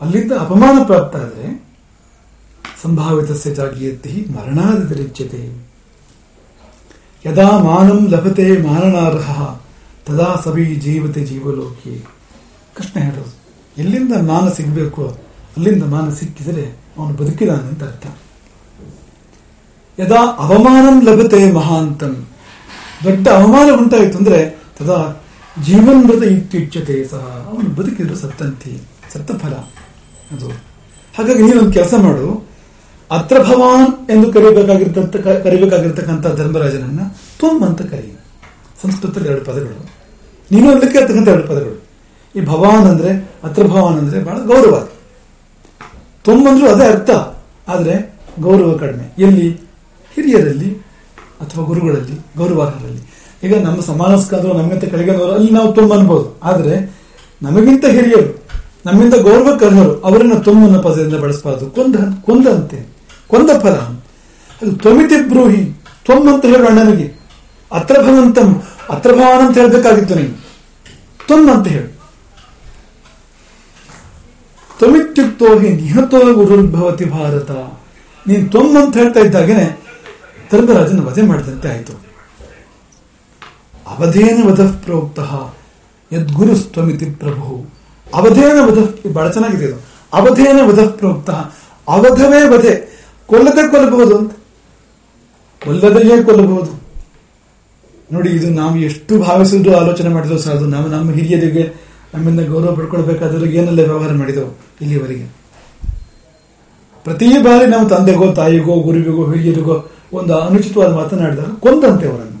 ಅಲ್ಲಿಂದ ಅಪಮಾನ ಪ್ರಾಪ್ತ ಆದರೆ ಸಂಭಾವಿತ ಜಾಗೀಯತಿ ಮರಣಾದಿರಿಚ್ಯತೆ ಯದಾ ಮಾನಂ ಲಭತೆ ಮಾನನಾರ್ಹ, ತದಾ ಸಭಿ ಜೀವತೆ ಜೀವಲೋಕಿ. ಕೃಷ್ಣ ಹೇಳೋದು, ಎಲ್ಲಿಂದ ಮಾನ ಸಿಗಬೇಕು ಅಲ್ಲಿಂದ ಮಾನ ಸಿಕ್ಕಿದರೆ ಅವನು ಬದುಕಿದಾನೆ ಅಂತ ಅರ್ಥ. ಯದಾ ಅವಮಾನಂ ಲಭತೆ ಮಹಾಂತಂ, ದೊಡ್ಡ ಅವಮಾನ ಉಂಟಾಯಿತು ಅಂದ್ರೆ ತದಾ ಜೀವನ್ಮೃತ ಇತ್ಯುಚ್ಯತೆ ಸಹ. ಅವನು ಬದುಕಿದ್ರು ಸತ್ತಂತಿ. ಸತ್ತ ಫಲ ಅದು. ಹಾಗಾಗಿ ನೀನೊಂದು ಕೆಲಸ ಮಾಡು. ಅತ್ರ ಭವಾನ್ ಎಂದು ಕರಿಬೇಕಾಗಿರ್ತಂತ ಕರಿಬೇಕಾಗಿರ್ತಕ್ಕಂಥ ಧರ್ಮರಾಜನನ್ನ ತುಮ್ ಅಂತ ಕರಿ ಸಂಸ್ಕೃತದಲ್ಲಿ ಎರಡು ಪದಗಳು. ನೀನು ಅದಕ್ಕೆ ಇರ್ತಕ್ಕಂಥ ಎರಡು ಪದಗಳು. ಈ ಭವಾನ್ ಅಂದ್ರೆ ಅತ್ರ ಭವಾನ್ ಅಂದ್ರೆ ಬಹಳ ಗೌರವ. ತ್ವಮ್ ಅಂದ್ರೂ ಅದೇ ಅರ್ಥ. ಆದ್ರೆ ಗೌರವ ಕಡಿಮೆ. ಎಲ್ಲಿ? ಹಿರಿಯರಲ್ಲಿ ಅಥವಾ ಗುರುಗಳಲ್ಲಿ ಗೌರವಾರ್ಹರಲ್ಲಿ. ಈಗ ನಮ್ಮ ಸಮಾನಸ್ಕಾದ್ರು ನಮ್ಗಿಂತ ಕೆಳಗಿನವರು ಅಲ್ಲಿ ನಾವು ತುಂಬ ಅನ್ಬೋದು. ಆದ್ರೆ, ನಮಗಿಂತ ಹಿರಿಯರು, ನಮ್ಮಿಂದ ಗೌರವ ಕರ್ಹರು ಅವರನ್ನ ತುಂಬನ ಪದದಿಂದ ಬಳಸಬಾರದು. ಕೊಂದ, ಕೊಂದಂತೆ, ಕೊಂದ ಫಲ. ಅದು ತ್ವಮಿತಿ ಬ್ರೂಹಿ, ತ್ವಮ್ ಅಂತ ಹೇಳು ಅಣ್ಣನಿಗೆ. ಅತ್ರ ಭವಂತಂ ಅತ್ರ ಭವಾನ್ ಅಂತ ಹೇಳ್ಬೇಕಾಗಿತ್ತು ನೀನು ತ್ವಮ್ ಅಂತ ಹೇಳು. ತ್ವಮಿತ್ಯುಕ್ತೋ ಹಿ ನಿಹತೋ ಗುರುರ್ಭವತಿ ಭಾರತ. ನೀನು ತ್ವಮ್ ಅಂತ ಹೇಳ್ತಾ ಇದ್ದಾಗೇನೆ, ಧರ್ಮರಾಜನ ವಧೆ ಮಾಡಿದಂತೆ ಆಯಿತು. ಅವಧೇನ ವಧಃ ಪ್ರೋಕ್ತಃ. ಯದ್ಗುರು ತ್ವಮಿತಿ ಪ್ರಭು. ಅವಧೇನ ವಧಃ ಬಹಳ ಚೆನ್ನಾಗಿದೆ ಇದು. ಅವಧೇನ ವಧಃ ಪ್ರೋಕ್ತ. ಅವಧವೇ ವಧೆ. ಕೊಲ್ಲದೆ ಕೊಲ್ಲಬಹುದು ಅಂತ. ಕೊಲ್ಲದೆಯೇ ಕೊಲ್ಲಬಹುದು. ನೋಡಿ, ಇದು ನಾವು ಎಷ್ಟು ಭಾವಿಸಿದ್ರು ಆಲೋಚನೆ ಮಾಡಿದ್ರು ಸಾಧು ನಾವು ನಮ್ಮ ಹಿರಿಯರಿಗೆ, ನಮ್ಮಿಂದ ಗೌರವ ಪಡ್ಕೊಳ್ಬೇಕಾದ್ರೆ ಏನೆಲ್ಲ ವ್ಯವಹಾರ ಮಾಡಿದೆವು ಇಲ್ಲಿಯವರೆಗೆ ಪ್ರತಿ ಬಾರಿ ನಾವು ತಂದೆಗೋ, ತಾಯಿಗೋ, ಗುರುವಿಗೋ, ಹಿರಿಯರಿಗೋ ಒಂದು ಅನುಚಿತವಾದ ಮಾತನಾಡಿದಾಗ ಕೊಂದಂತೆ ಅವರನ್ನು.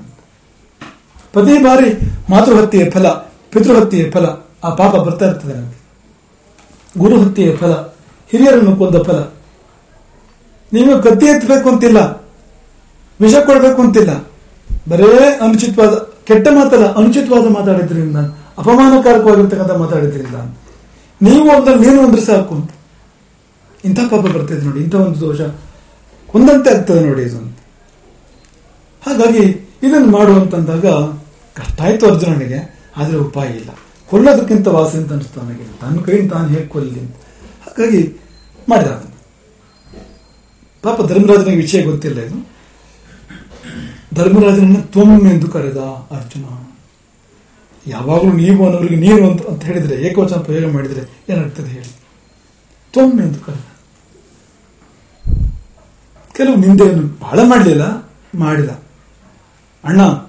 ಪ್ರತಿ ಬಾರಿ ಮಾತೃಹತ್ಯೆಯ ಫಲ, ಪಿತೃಹತ್ಯೆಯ ಫಲ ಆ ಪಾಪ ಬರ್ತಾ ಇರ್ತದೆ ನಮಗೆ. ಗುರು ಹತ್ಯೆಯ ಫಲ, ಹಿರಿಯರನ್ನು ಕೊಂದ ಫಲ. ನೀವು ಗದ್ದೆ ಎತ್ತಬೇಕು ಅಂತಿಲ್ಲ, ವಿಷ ಕೊಡಬೇಕು ಅಂತಿಲ್ಲ. ಬರೇ ಅನುಚಿತವಾದ, ಕೆಟ್ಟ ಮಾತಲ್ಲ, ಅನುಚಿತವಾದ ಮಾತಾಡಿದ್ರಿಂದ ಅಪಮಾನಕಾರಕವಾಗಿರ್ತಕ್ಕಂಥ ಮಾತಾಡಿದ್ರಿಂದ ನೀವು ಒಂದ ನೀನು ಅಂದ್ರೆ ಸಾಕು ಅಂತ. ಇಂಥ ಪಾಪ ಬರ್ತದೆ ನೋಡಿ, ಇಂಥ ಒಂದು ದೋಷ ಕೊಂದಂತೆ ಆಗ್ತದೆ ನೋಡಿ ಇದು ಹಾಗಾಗಿ ಇದನ್ನು ಮಾಡುವಂತಂದಾಗ ಕಷ್ಟ ಆಯ್ತು ಅರ್ಜುನನಿಗೆ ಆದರೆ ಉಪಾಯ ಇಲ್ಲ. ಕೊಲ್ಲೋದಕ್ಕಿಂತ ವಾಸಿ ಅಂತ ಅನಿಸ್ತು ನನಗೆ. ತನ್ನ ಕೈಯಿಂದ ತಾನು ಕೊಲ್ಲಿ ಅಂತ. ಹಾಗಾಗಿ ಮಾಡಿದ ಪಾಪ ಧರ್ಮರಾಜನಿಗೆ ವಿಷಯ ಗೊತ್ತಿಲ್ಲ ಇದು. ಧರ್ಮರಾಜನನ್ನು ತ್ವಮ್ ಎಂದು ಕರೆದ ಅರ್ಜುನ. ಯಾವಾಗಲೂ ನೀವು ಅನ್ನೋರಿಗೆ ನೀರು ಅಂತ ಅಂತ ಹೇಳಿದ್ರೆ, ಏಕವಚನ ಪ್ರಯೋಗ ಮಾಡಿದ್ರೆ ಏನಾಗ್ತದೆ ಹೇಳಿ. ತ್ವಮ್ ಎಂದು ಕರೆದ. ಕೆಲವು ನಿಂದೆಯನ್ನು ಬಹಳ ಮಾಡಲಿಲ್ಲ, ಮಾಡಿದ. ಅಣ್ಣ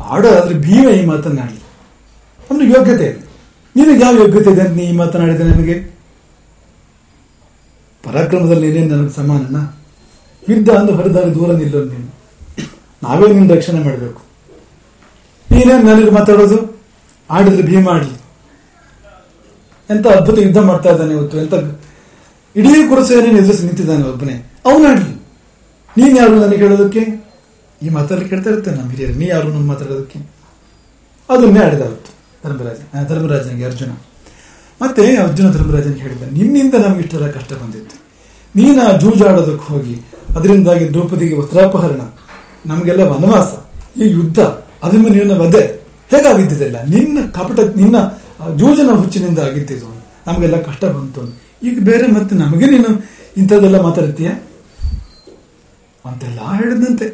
ಆಡೋದಾದ್ರೆ ಭೀಮ ಈ ಮಾತನ್ನಾಡಲಿ ಅವನು ಯೋಗ್ಯತೆ ಇದೆ. ನಿನಗೆ ಯಾವ ಯೋಗ್ಯತೆ ಇದೆ ಅಂತ ನೀ ಮಾತನಾಡಿದೆ ನನಗೆ? ಪರಾಕ್ರಮದಲ್ಲಿ ಏನೇನು ನನಗೆ ಸಮಾನನ? ಯುದ್ಧ ಅಂದು ಹೊರದಾರಿ ದೂರ ನಿಲ್ಲೋದು ನೀನು. ನಾವೇ ನಿನ್ನ ರಕ್ಷಣೆ ಮಾಡಬೇಕು. ನೀನೇನು ನನಗೆ ಮಾತಾಡೋದು? ಆಡಿದ್ರೆ ಭೀಮ ಆಡ್ಲಿ ಎಂತ ಅದ್ಭುತ ಯುದ್ಧ ಮಾಡ್ತಾ ಇದ್ದಾನೆ ಇವತ್ತು. ಎಂತ ಇಡೀ ಕುರುಸೇನೆ ಎದುರಿಸಿ ನಿಂತಿದ್ದಾನೆ ಒಬ್ಬನೇ. ಅವನಾಡ್ಲಿ ನೀನ್ ಯಾರು ನನಗೆ ಹೇಳೋದಕ್ಕೆ? ಈ ಮಾತಲ್ಲಿ ಕೇಳ್ತಾ ಇರ್ತೇನೆ ನಮ್ಮ ಹಿರಿಯರು. ನೀ ಯಾರು ನನ್ನ ಮಾತಾಡೋದಕ್ಕೆ? ಅದನ್ನೇ ಆಡಿದ ಅವತ್ತು ಧರ್ಮರಾಜ ಧರ್ಮರಾಜನಿಗೆ ಅರ್ಜುನ. ಮತ್ತೆ ಅರ್ಜುನ ಧರ್ಮರಾಜನಿಗೆ ಹೇಳಿದ ನಿನ್ನಿಂದ ನಮ್ಗೆ ಇಷ್ಟೆಲ್ಲ ಕಷ್ಟ ಬಂದಿತ್ತು. ನೀನ ಜೂಜಾಡೋದಕ್ಕೆ ಹೋಗಿ, ಅದರಿಂದಾಗಿ ದ್ರೌಪದಿಗೆ ವಸ್ತ್ರಾಪಹರಣ, ನಮಗೆಲ್ಲ ವನವಾಸ, ಈ ಯುದ್ಧ, ಅಭಿಮನ್ಯುನ ವಧೆ, ಹೇಗಾಗಿದ್ದಿದೆಲ್ಲ? ನಿನ್ನ ಕಪಟ, ನಿನ್ನ ಜೂಜನ ಹುಚ್ಚಿನಿಂದ ಆಗಿದ್ದಿದ್ದು, ನಮಗೆಲ್ಲ ಕಷ್ಟ ಬಂತು. ಈಗ ಬೇರೆ ಮತ್ತೆ ನಮಗೆ ನೀನು ಇಂಥದ್ದೆಲ್ಲ ಮಾತಾಡ್ತೀಯ ಅಂತೆಲ್ಲ ಹೇಳಿದಂತೆ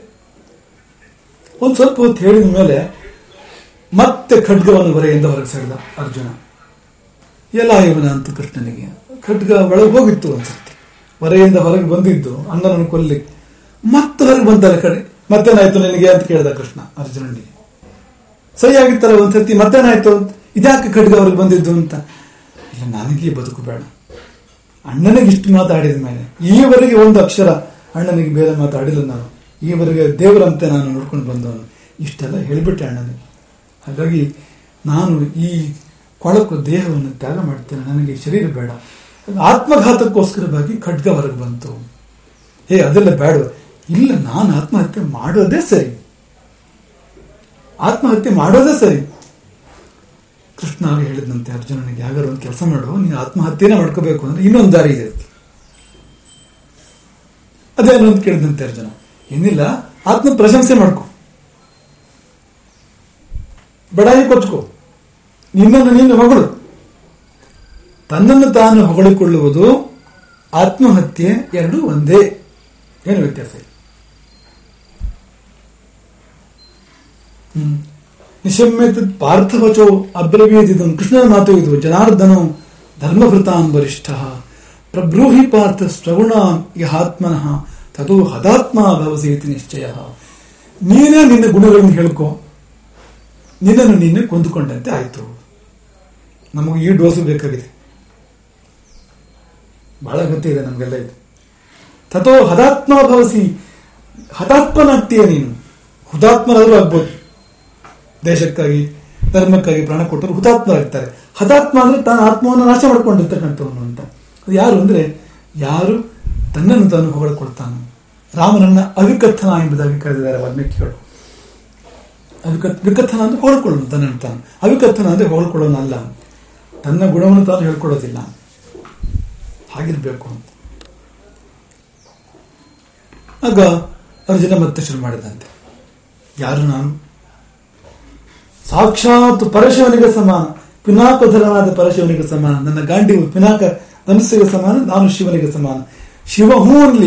ಒಂದ್ ಸ್ವಲ್ಪ ಹೊತ್ತು ಹೇಳಿದ ಮೇಲೆ ಮತ್ತೆ ಖಡ್ಗವನ್ನು ಹೊರೆಯಿಂದ ಹೊರಗೆ ಸೆಳೆದ ಅರ್ಜುನ. ಎಲ್ಲ ಇವನ ಅಂತ ಕೃಷ್ಣನಿಗೆ ಖಡ್ಗ ಒಳಗೆ ಹೋಗಿತ್ತು ಅನ್ಸುತ್ತೆ ಹೊರೆಯಿಂದ ಹೊರಗೆ ಬಂದಿದ್ದು ಅಣ್ಣನನ್ನು ಕೊಲ್ಲಿ ಮತ್ತೆ ಹೊರಗೆ ಬಂತಾರೆ ಕಡೆ ಮತ್ತೇನಾಯ್ತು ನಿನಗೆ ಅಂತ ಕೇಳಿದ ಕೃಷ್ಣ ಅರ್ಜುನನಿಗೆ. ಸರಿ ಆಗಿತ್ತಲ್ಲ ಒಂದ್ಸತಿ ಮತ್ತೇನಾಯ್ತು ಇದ್ಯಾಕೆ ಖಡ್ಗ ಅವ್ರಿಗೆ ಬಂದಿದ್ದು ಅಂತ? ಇಲ್ಲ, ನನಗೆ ಬದುಕು ಬೇಡ. ಅಣ್ಣನಿಗೆ ಇಷ್ಟು ಮಾತಾಡಿದ ಮೇಲೆ, ಈವರೆಗೆ ಒಂದು ಅಕ್ಷರ ಅಣ್ಣನಿಗೆ ಬೇರೆ ಮಾತಾಡಿಲ್ಲ ನಾನು. ಈವರೆಗೆ ದೇವರಂತೆ ನಾನು ನೋಡ್ಕೊಂಡು ಬಂದವನು. ಇಷ್ಟೆಲ್ಲ ಹೇಳಿಬಿಟ್ಟೆ ಅಣ್ಣನಿಗೆ ಹಾಗಾಗಿ ನಾನು ಈ ಕೊಳಕು ದೇಹವನ್ನು ತ್ಯಾಗ ಮಾಡ್ತೇನೆ. ನನಗೆ ಶರೀರ ಬೇಡ. ಆತ್ಮಘಾತಕ್ಕೋಸ್ಕರವಾಗಿ ಖಡ್ಗ ಹೊರಗೆ ಬಂತು. ಏ ಅದೆಲ್ಲ ಬೇಡ. ಇಲ್ಲ, ನಾನು ಆತ್ಮಹತ್ಯೆ ಮಾಡೋದೇ ಸರಿ. ಆತ್ಮಹತ್ಯೆ ಮಾಡೋದೇ ಸರಿ. ಕೃಷ್ಣ ಹೇಳಿದಂತೆ, ಅರ್ಜುನನಿಗೆ ಯಾವ್ದಾರು ಒಂದು ಕೆಲಸ ಮಾಡು. ನೀನು ಆತ್ಮಹತ್ಯೆನೇ ಮಾಡ್ಕೋಬೇಕು. ಅಂದ್ರೆ ಇನ್ನೊಂದು ದಾರಿ ಇದೆ. ಅದೇನು ಅಂತ ಕೇಳಿದಂತೆ ಅರ್ಜುನ. ಏನಿಲ್ಲ ಆತ್ಮ ಪ್ರಶಂಸೆ ಮಾಡ್ಕೊ. ಬಡಾಯಿ ಕೊಚ್ಕೋ. ನಿನ್ನನ್ನು ನೀನು ಹೊಗಳು. ತನ್ನನ್ನು ತಾನು ಹೊಗಳಿಕೊಳ್ಳುವುದು ಆತ್ಮಹತ್ಯೆ ಎರಡು ಒಂದೇ. ಏನು ವ್ಯತ್ಯಾಸ ಹ್ಮ್. ನಿಶಮ್ಯತ ಪಾರ್ಥವಚೋ ಅಬ್ರವೀದಿದಂ ಕೃಷ್ಣನ ಮಾತು ಇದು, ಜನಾರ್ದನೋ ಧರ್ಮಭೃತಾನ್ ವರಿಷ್ಠ ಪ್ರಬ್ರೂಹಿ ಪಾರ್ಥ ಸ್ವಗುಣ ಯಹಾತ್ಮನಃ. ತದೋ ಹದಾತ್ಮ ಭವಸೇತಿ ನಿಶ್ಚಯ ನೀನೇ ನಿನ್ನ ಗುಣಗಳನ್ನು ಹೇಳ್ಕೊ. ನಿನ್ನನ್ನು ನಿನ್ನೆ ಕೊಂದುಕೊಂಡಂತೆ ಆಯ್ತು. ನಮಗೆ ಈ ಡೋಸು ಬೇಕಾಗಿದೆ. ಬಹಳ ಗೊತ್ತೇ ಇದೆ ನಮಗೆಲ್ಲ ಇದು. ತಥೋ ಹದಾತ್ಮ ಭವಸಿ ಹತಾತ್ಮನಾಗ್ತೀಯ ನೀನು. ಹುತಾತ್ಮರಾದರೂ ಆಗ್ಬೋದು. ದೇಶಕ್ಕಾಗಿ, ಧರ್ಮಕ್ಕಾಗಿ ಪ್ರಾಣ ಕೊಟ್ಟರು ಹುತಾತ್ಮರಾಗ್ತಾರೆ. ಹತಾತ್ಮ ಅಂದ್ರೆ ತಾನು ಆತ್ಮವನ್ನು ನಾಶ ಮಾಡ್ಕೊಂಡಿರ್ತಕ್ಕಂಥವನು ಅಂತ. ಅದು ಯಾರು ಅಂದ್ರೆ, ಯಾರು ತನ್ನನ್ನು ತಾನು ಹೊಗಳಿಕೊಳ್ತಾನೆ ರಾಮನನ್ನ ಅವಿಕಥನ ಎಂಬುದಾಗಿ ಕರೆದಿದ್ದಾರೆ ವಾಲ್ಮೀಕಿಗಳು ವಿಕಥನ ಅಂದ್ರೆ ಹೊಳ್ಕೊಳ್ಳೋನು ತನ್ನನ್ನು ತಾನು. ಅವಿಕಥನ ಅಂದ್ರೆ ಹೊಳ್ಕೊಳ್ಳೋನಲ್ಲ ತನ್ನ ಗುಣವನ್ನು ತಾನು ಹೇಳ್ಕೊಳ್ಳೋದಿಲ್ಲ. ಹಾಗಿರ್ಬೇಕು ಅಂತ. ಆಗ ಅರ್ಜುನ ಮತ್ತೆ ಶುರು ಮಾಡಿದಂತೆ. ಯಾರು ನಾನು? ಸಾಕ್ಷಾತ್ ಪರಶಿವನಿಗೆ ಸಮಾನ. ಪಿನಾಕಧರನಾದ ಪರಶಿವನಿಗೆ ಸಮಾನ. ನನ್ನ ಗಾಂಡಿ ಪಿನಾಕ ಮನಸ್ಸಿಗೆ ಸಮಾನ, ನಾನು ಶಿವನಿಗೆ ಸಮಾನ. ಶಿವ ಹೂ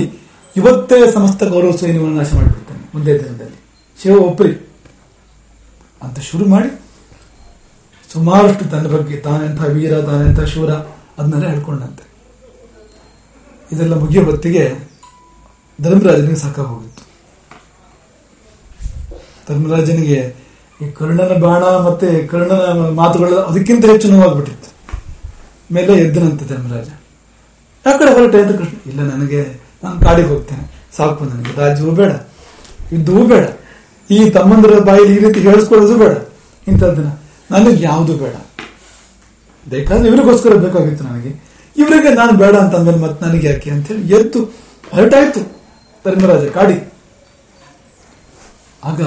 ಇವತ್ತೇ ಸಮಸ್ತ ಗೌರವ ಸೈನ್ಯವನ್ನು ನಾಶ ಮಾಡಿಬಿಡ್ತೇನೆ ಮುಂದೆ ದಿನದಲ್ಲಿ. ಶಿವ ಒಪ್ಪಿ ಅಂತ ಶುರು ಮಾಡಿ ಸುಮಾರಷ್ಟು ತನ್ನ ಬಗ್ಗೆ ತಾನೆಂಥ ವೀರ ತಾನೆಂಥ ಶೂರ ಅದನ್ನೆಲ್ಲ ಹೇಳ್ಕೊಂಡಂತೆ. ಇದೆಲ್ಲ ಮುಗಿಯೋ ಹೊತ್ತಿಗೆ ಧರ್ಮರಾಜನಿಗೆ ಸಾಕಾಗೋಗಿತ್ತು. ಧರ್ಮರಾಜನಿಗೆ ಈ ಕರ್ಣನ ಬಾಣ ಮತ್ತೆ ಕರ್ಣನ ಮಾತುಗಳು ಅದಕ್ಕಿಂತ ಹೆಚ್ಚು ನೋವಾಗ್ಬಿಟ್ಟಿತ್ತು. ಮೇಲೆ ಎದ್ದನಂತೆ ಧರ್ಮರಾಜ. ಆ ಕಡೆ ಹೊರಟೆ ಅಂತ ಕೃಷ್ಣ, ಇಲ್ಲ ನನಗೆ ನಾನು ಕಾಡಿಗೆ ಹೋಗ್ತೇನೆ. ಸಾಕು ನನಗೆ, ರಾಜ್ಯವೂ ಬೇಡ, ಯುದ್ಧವೂ ಬೇಡ, ಈ ತಮ್ಮಂದಿರ ಬಾಯಲ್ಲಿ ಈ ರೀತಿ ಹೇಳಿಸ್ಕೊಳ್ಳೋದು ಬೇಡ. ಇಂಥದ್ದನ್ನ ನನಗೆ ಯಾವುದು ಬೇಡ. ಬೇಕಾದ್ರೆ ಇವರಿಗೋಸ್ಕರ ಬೇಕಾಗಿತ್ತು ನನಗೆ. ಇವರಿಗೆ ನಾನು ಬೇಡ ಅಂತ ಅಂದ್ಮೇಲೆ ಮತ್ತೆ ನನಗೆ ಯಾಕೆ ಅಂತ ಹೇಳಿ ಎದ್ದು ಹೊರಟಾಯ್ತು ಧರ್ಮರಾಜ ಕಾಡಿ. ಆಗ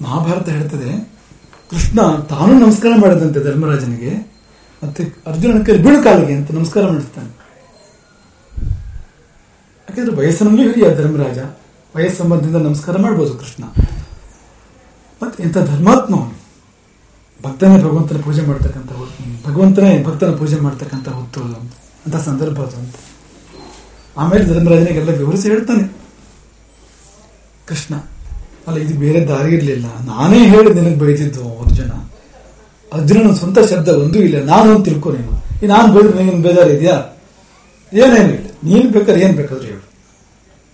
ಮಹಾಭಾರತ ಹೇಳ್ತದೆ, ಕೃಷ್ಣ ತಾನು ನಮಸ್ಕಾರ ಮಾಡಿದಂತೆ ಧರ್ಮರಾಜನಿಗೆ, ಮತ್ತೆ ಅರ್ಜುನನ ಕೈ ಬೀಳುಕಾಲಿಗೆ ಅಂತ ನಮಸ್ಕಾರ ಮಾಡಿಸ್ತಾನೆ. ಯಾಕಂದ್ರೆ ವಯಸ್ಸಿನಲ್ಲೂ ಹಿರಿಯ ಧರ್ಮರಾಜ, ವಯಸ್ಸು ಸಂಬಂಧದಿಂದ ನಮಸ್ಕಾರ ಮಾಡ್ಬೋದು ಕೃಷ್ಣ. ಮತ್ತೆ ಇಂಥ ಧರ್ಮಾತ್ಮ ಭಕ್ತನೇ ಭಗವಂತನ ಪೂಜೆ ಮಾಡ್ತಕ್ಕಂಥ ಭಗವಂತನೇ ಭಕ್ತನ ಪೂಜೆ ಮಾಡ್ತಕ್ಕಂಥ ಹೊತ್ತು ಅಂತ ಸಂದರ್ಭ ಅದು ಅಂತ. ಆಮೇಲೆ ಧರ್ಮರಾಜನಿಗೆಲ್ಲ ವಿವರಿಸಿ ಹೇಳ್ತಾನೆ. ಕೃಷ್ಣ, ಅಲ್ಲ ಇದು ಬೇರೆ ದಾರಿ ಇರಲಿಲ್ಲ. ನಾನೇ ಹೇಳಿ ನಿನಗೆ ಬೈದಿದ್ದು ಅರ್ಜುನ ಅರ್ಜುನನ ಸ್ವಂತ ಶಬ್ದ ಒಂದೂ ಇಲ್ಲ. ನಾನು ತಿಳ್ಕೊ ನೀನು. ನಾನು ಬೈದ್ರೆ ನಿನಗೆ ಬೇಜಾರಿದೆಯಾ ಏನೇನು ಇಲ್ಲ. ನೀನು ಬೇಕಾದ್ರೆ ಏನು ಬೇಕಾದ್ರೂ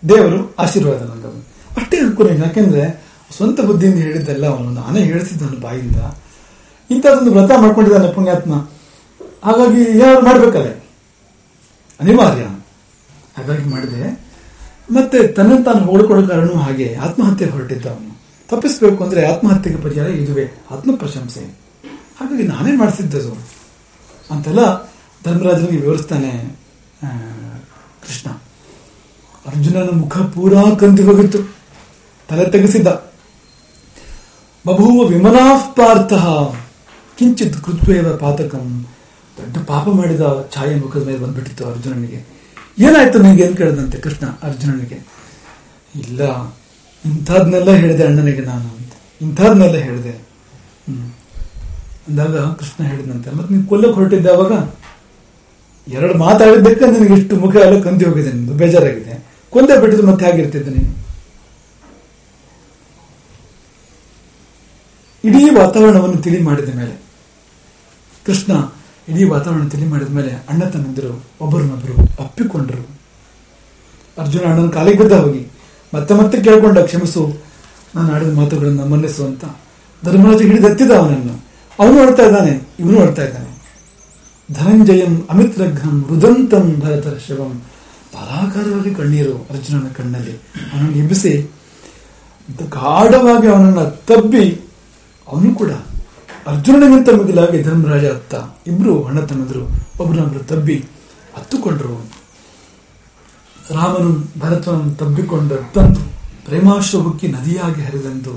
ದೇವರು ಆಶೀರ್ವಾದ ನನಗೆ ಅಷ್ಟೇ ಅನುಕೂಲ ಯಾಕೆಂದ್ರೆ ಸ್ವಂತ ಬುದ್ಧಿಯಿಂದ ಹೇಳಿದ್ದಲ್ಲ ಅವನು ನಾನೇ ಹೇಳ್ತಿದ್ದಾನು ಬಾಯಿಂದ. ಇಂಥದ್ದೊಂದು ವ್ರತ ಮಾಡ್ಕೊಂಡಿದ್ದಾನೆ ಪುಣ್ಯಾತ್ಮ. ಹಾಗಾಗಿ ಯಾರು ಮಾಡ್ಬೇಕಾದ್ರೆ ಅನಿವಾರ್ಯ. ಹಾಗಾಗಿ ಮಾಡಿದೆ. ಮತ್ತೆ ತನ್ನ ತಾನು ಹೊಡ್ಕೊಳ್ಳೋ ಕಾರಣ ಹಾಗೆ ಆತ್ಮಹತ್ಯೆ ಹೊರಟಿದ್ದ ಅವನು. ತಪ್ಪಿಸ್ಬೇಕು ಅಂದ್ರೆ ಆತ್ಮಹತ್ಯೆಗೆ ಪರಿಹಾರ ಇದುವೇ. ಆತ್ಮ ಪ್ರಶಂಸೆ. ಹಾಗಾಗಿ ನಾನೇ ಮಾಡಿಸಿದ್ದದು. ಅಂತೆಲ್ಲ ಧರ್ಮರಾಜನಿಗೆ ವಿವರಿಸ್ತಾನೆ ಕೃಷ್ಣ. ಅರ್ಜುನನ ಮುಖ ಪೂರಾ ಕಂದಿ ಹೋಗಿತ್ತು. ತಲೆ ತೆಗೆಸಿದ್ದ. ಬಭೂವ ವಿಮನಾ ಪಾರ್ಥ. ಕಿಂಚಿತ್ ಕೃತ್ವೇವ ಪಾತಕಂ. ದೊಡ್ಡ ಪಾಪ ಮಾಡಿದ ಛಾಯೆ ಮುಖದ ಮೇಲೆ ಬಂದ್ಬಿಟ್ಟಿತ್ತು ಅರ್ಜುನನಿಗೆ. ಏನಾಯ್ತು ನಿನಗೆ ಏನ್ ಕೇಳಿದಂತೆ ಕೃಷ್ಣ ಅರ್ಜುನನಿಗೆ. ಇಲ್ಲ, ಇಂಥದ್ನೆಲ್ಲ ಹೇಳಿದೆ ಅಣ್ಣನಿಗೆ ನಾನು ಅಂತ. ಇಂಥದ್ನೆಲ್ಲ ಹೇಳಿದೆ. ಅಂದಾಗ ಕೃಷ್ಣ ಹೇಳಿದಂತೆ ಮತ್ತೆ ನೀನು ಕೊಲ್ಲಕ್ಕೆ ಹೊರಟಿದ್ದೆ ಅವಾಗ? ಎರಡು ಮಾತಾಡಿದ್ದಕ್ಕೆ ನಿನಗೆ ಇಷ್ಟು ಮುಖ ಎಲ್ಲ ಕಂದಿ ಹೋಗಿದೆ, ನಿಂದು ಬೇಜಾರಾಗಿದೆ. ಕೊಂದೇ ಬಿಟ್ಟಿದ್ದು ಮತ್ತೆ ಹೇಗಿರ್ತಿದ್ದೆ ನೀನು? ಇಡೀ ವಾತಾವರಣವನ್ನು ತಿಳಿ ಮಾಡಿದ ಮೇಲೆ, ಕೃಷ್ಣ ಇಡೀ ವಾತಾವರಣ ತಿಳಿ ಮಾಡಿದ ಮೇಲೆ ಅಣ್ಣ ತನ್ನಂದಿರು ಒಬ್ಬರನ್ನೊಬ್ಬರು ಅಪ್ಪಿಕೊಂಡರು. ಅರ್ಜುನ ಅಣ್ಣನ ಕಾಲಿಗೆ ಬಿದ್ದ ಹೋಗಿ, ಮತ್ತೆ ಮತ್ತೆ ಕೇಳ್ಕೊಂಡ ಕ್ಷಮಿಸು, ನಾನು ಆಡಿದ ಮಾತುಗಳನ್ನು ಮನ್ನಿಸು ಅಂತ ಧರ್ಮರಾಜ ಹಿಡಿದೆತ್ತಿದ ಅವನನ್ನು. ಅವನು ಹೊಡ್ತಾ ಇದ್ದಾನೆ, ಇವನು ಹೊಡ್ತಾ ಇದ್ದಾನೆ. ಧನಂಜಯಂ ಅಮಿತ್ರಘ್ನಂ ರುದಂತಂ ಭರತರ ಶಿವಂ. ಪರಾಕಾರವಾಗಿ ಕಣ್ಣೀರು ಅರ್ಜುನನ ಕಣ್ಣಲ್ಲಿ. ಅವನನ್ನು ಎಬ್ಬಿಸಿ ಗಾಢವಾಗಿ ಅವನನ್ನ ತಬ್ಬಿ, ಅವನು ಕೂಡ ಅರ್ಜುನನಿಗಿಂತ ಮಿಗಿಲಾಗಿ ಧರ್ಮರಾಜ ಅತ್ತ. ಇಬ್ರು ಅಣ್ಣ ತಮ್ಮದ್ರು ಒಬ್ಬರನ್ನೊಬ್ರು ತಬ್ಬಿ ಹತ್ತುಕೊಂಡ್ರು ರಾಮನು ಭರತನನ್ನು ತಬ್ಬಿಕೊಂಡ ತಂದು ಪ್ರೇಮಾಶ್ರ ಹುಕ್ಕಿ ನದಿಯಾಗಿ ಹರಿದಂದು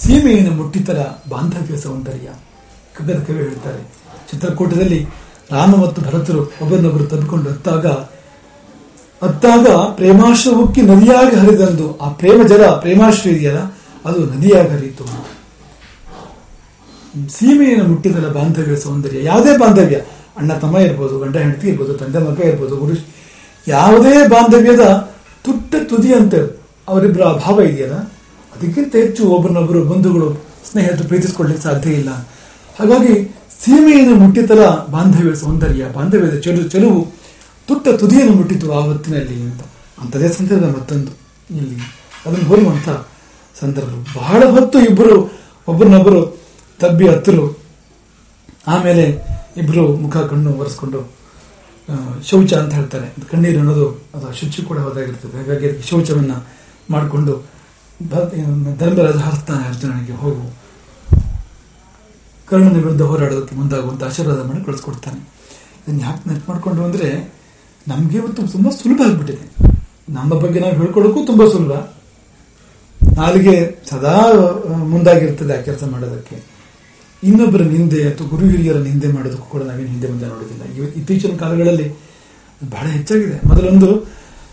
ಸೀಮೆಯನ್ನು ಮುಟ್ಟಿತರ ಬಾಂಧವ್ಯ ಸೌಂದರ್ಯ ಕಗ್ಗದ ಕವಿ ಹೇಳ್ತಾರೆ. ಚಿತ್ರಕೂಟದಲ್ಲಿ ರಾಮ ಮತ್ತು ಭರತರು ಒಬ್ಬರನ್ನೊಬ್ಬರು ತಬ್ಬಿಕೊಂಡು ಹತ್ತಾಗ ಹತ್ತಾಗ ಪ್ರೇಮಾಶ್ರ ಹುಕ್ಕಿ ನದಿಯಾಗಿ ಹರಿದಂದು, ಆ ಪ್ರೇಮ ಜಲ ಪ್ರೇಮಾಶ್ರ ಇದೆಯಲ್ಲ, ಅದು ನದಿಯಾಗಿ ಹರಿಯಿತು. ಸೀಮೆಯನ್ನು ಮುಟ್ಟಿದಲ್ಲ ಬಾಂಧವ್ಯ, ಸೌಂದರ್ಯ, ಯಾವುದೇ ಬಾಂಧವ್ಯ. ಅಣ್ಣ, ತಮ್ಮ ಇರ್ಬೋದು, ಗಂಡ, ಹೆಂಡತಿ ಇರ್ಬೋದು, ತಂದೆ, ಮಗ ಇರ್ಬೋದು, ಗುರು, ಯಾವುದೇ ಬಾಂಧವ್ಯದ ತುಟ್ಟ ತುದಿ ಅಂತ ಅವರಿಬ್ಬರ ಅಭಾವ ಇದೆಯಲ್ಲ, ಅದಕ್ಕಿಂತ ಹೆಚ್ಚು ಒಬ್ಬರನ್ನೊಬ್ಬರು ಬಂಧುಗಳು, ಸ್ನೇಹಿತರು ಪ್ರೀತಿಸ್ಕೊಳ್ಳಿಕ್ಕೆ ಸಾಧ್ಯ ಇಲ್ಲ. ಹಾಗಾಗಿ ಸೀಮೆಯನ್ನು ಮುಟ್ಟಿತಲ ಬಾಂಧವ್ಯ, ಸೌಂದರ್ಯ, ಬಾಂಧವ್ಯದ ಚೆಲು, ಚೆಲುವು. ತುಟ್ಟ ತುದಿಯನ್ನು ಮುಟ್ಟಿತು ಆ ಹೊತ್ತಿನಲ್ಲಿ ಅಂತ. ಅಂತದೇ ಸಂದರ್ಭ ಮತ್ತೊಂದು. ಇಲ್ಲಿ ಅದನ್ನು ಹೋಲುವಂಥ ಸಂದರ್ಭ. ಬಹಳ ಹೊತ್ತು ಇಬ್ಬರು ಒಬ್ಬರನ್ನೊಬ್ಬರು ತಬ್ಬಿ ಹತ್ತರು ಆಮೇಲೆ ಇಬ್ಬರು ಮುಖ ಕಣ್ಣು ಒರೆಸ್ಕೊಂಡು ಶೌಚ ಅಂತ ಹೇಳ್ತಾರೆ. ಕಣ್ಣೀರು ಅನ್ನೋದು ಅದು ಶುಚಿ ಕೂಡ ಹೋದಾಗಿರ್ತದೆ. ಹಾಗಾಗಿ ಅದಕ್ಕೆ ಶೌಚವನ್ನ ಮಾಡಿಕೊಂಡು ಧರ್ಮರಾಜ ಹರಿಸ್ತಾನೆ ಅರ್ಜುನನಿಗೆ ಹೋಗು. ಕರ್ಣನ ವಿರುದ್ಧ ಹೋರಾಡೋದಕ್ಕೆ ಮುಂದಾಗುವಂತ ಆಶೀರ್ವಾದ ಮಾಡಿ ಕಳಿಸ್ಕೊಡ್ತಾನೆ. ಇದನ್ನ ಯಾಕೆ ನೆಟ್ ಮಾಡಿಕೊಂಡು ಅಂದ್ರೆ ನಮ್ಗೆ ಇವತ್ತು ತುಂಬಾ ಸುಲಭ ಆಗ್ಬಿಟ್ಟಿದೆ. ನಮ್ಮ ಬಗ್ಗೆ ನಾವು ಹೇಳ್ಕೊಳ್ಳೋಕ್ಕೂ ತುಂಬಾ ಸುಲಭ. ನಾಲಿಗೆ ಸದಾ ಮುಂದಾಗಿರ್ತದೆ ಆ ಕೆಲಸ ಮಾಡೋದಕ್ಕೆ. ಇನ್ನೊಬ್ಬರ ನಿಂದೆ ಅಥವಾ ಗುರು ಹಿರಿಯರ ನಿಂದೆ ಮಾಡೋದಕ್ಕೂ ಕೂಡ ನಾವೇನು ಹಿಂದೆ ಮುಂದೆ ನೋಡೋದಿಲ್ಲ. ಇತ್ತೀಚಿನ ಕಾಲಗಳಲ್ಲಿ ಬಹಳ ಹೆಚ್ಚಾಗಿದೆ. ಮೊದಲೊಂದು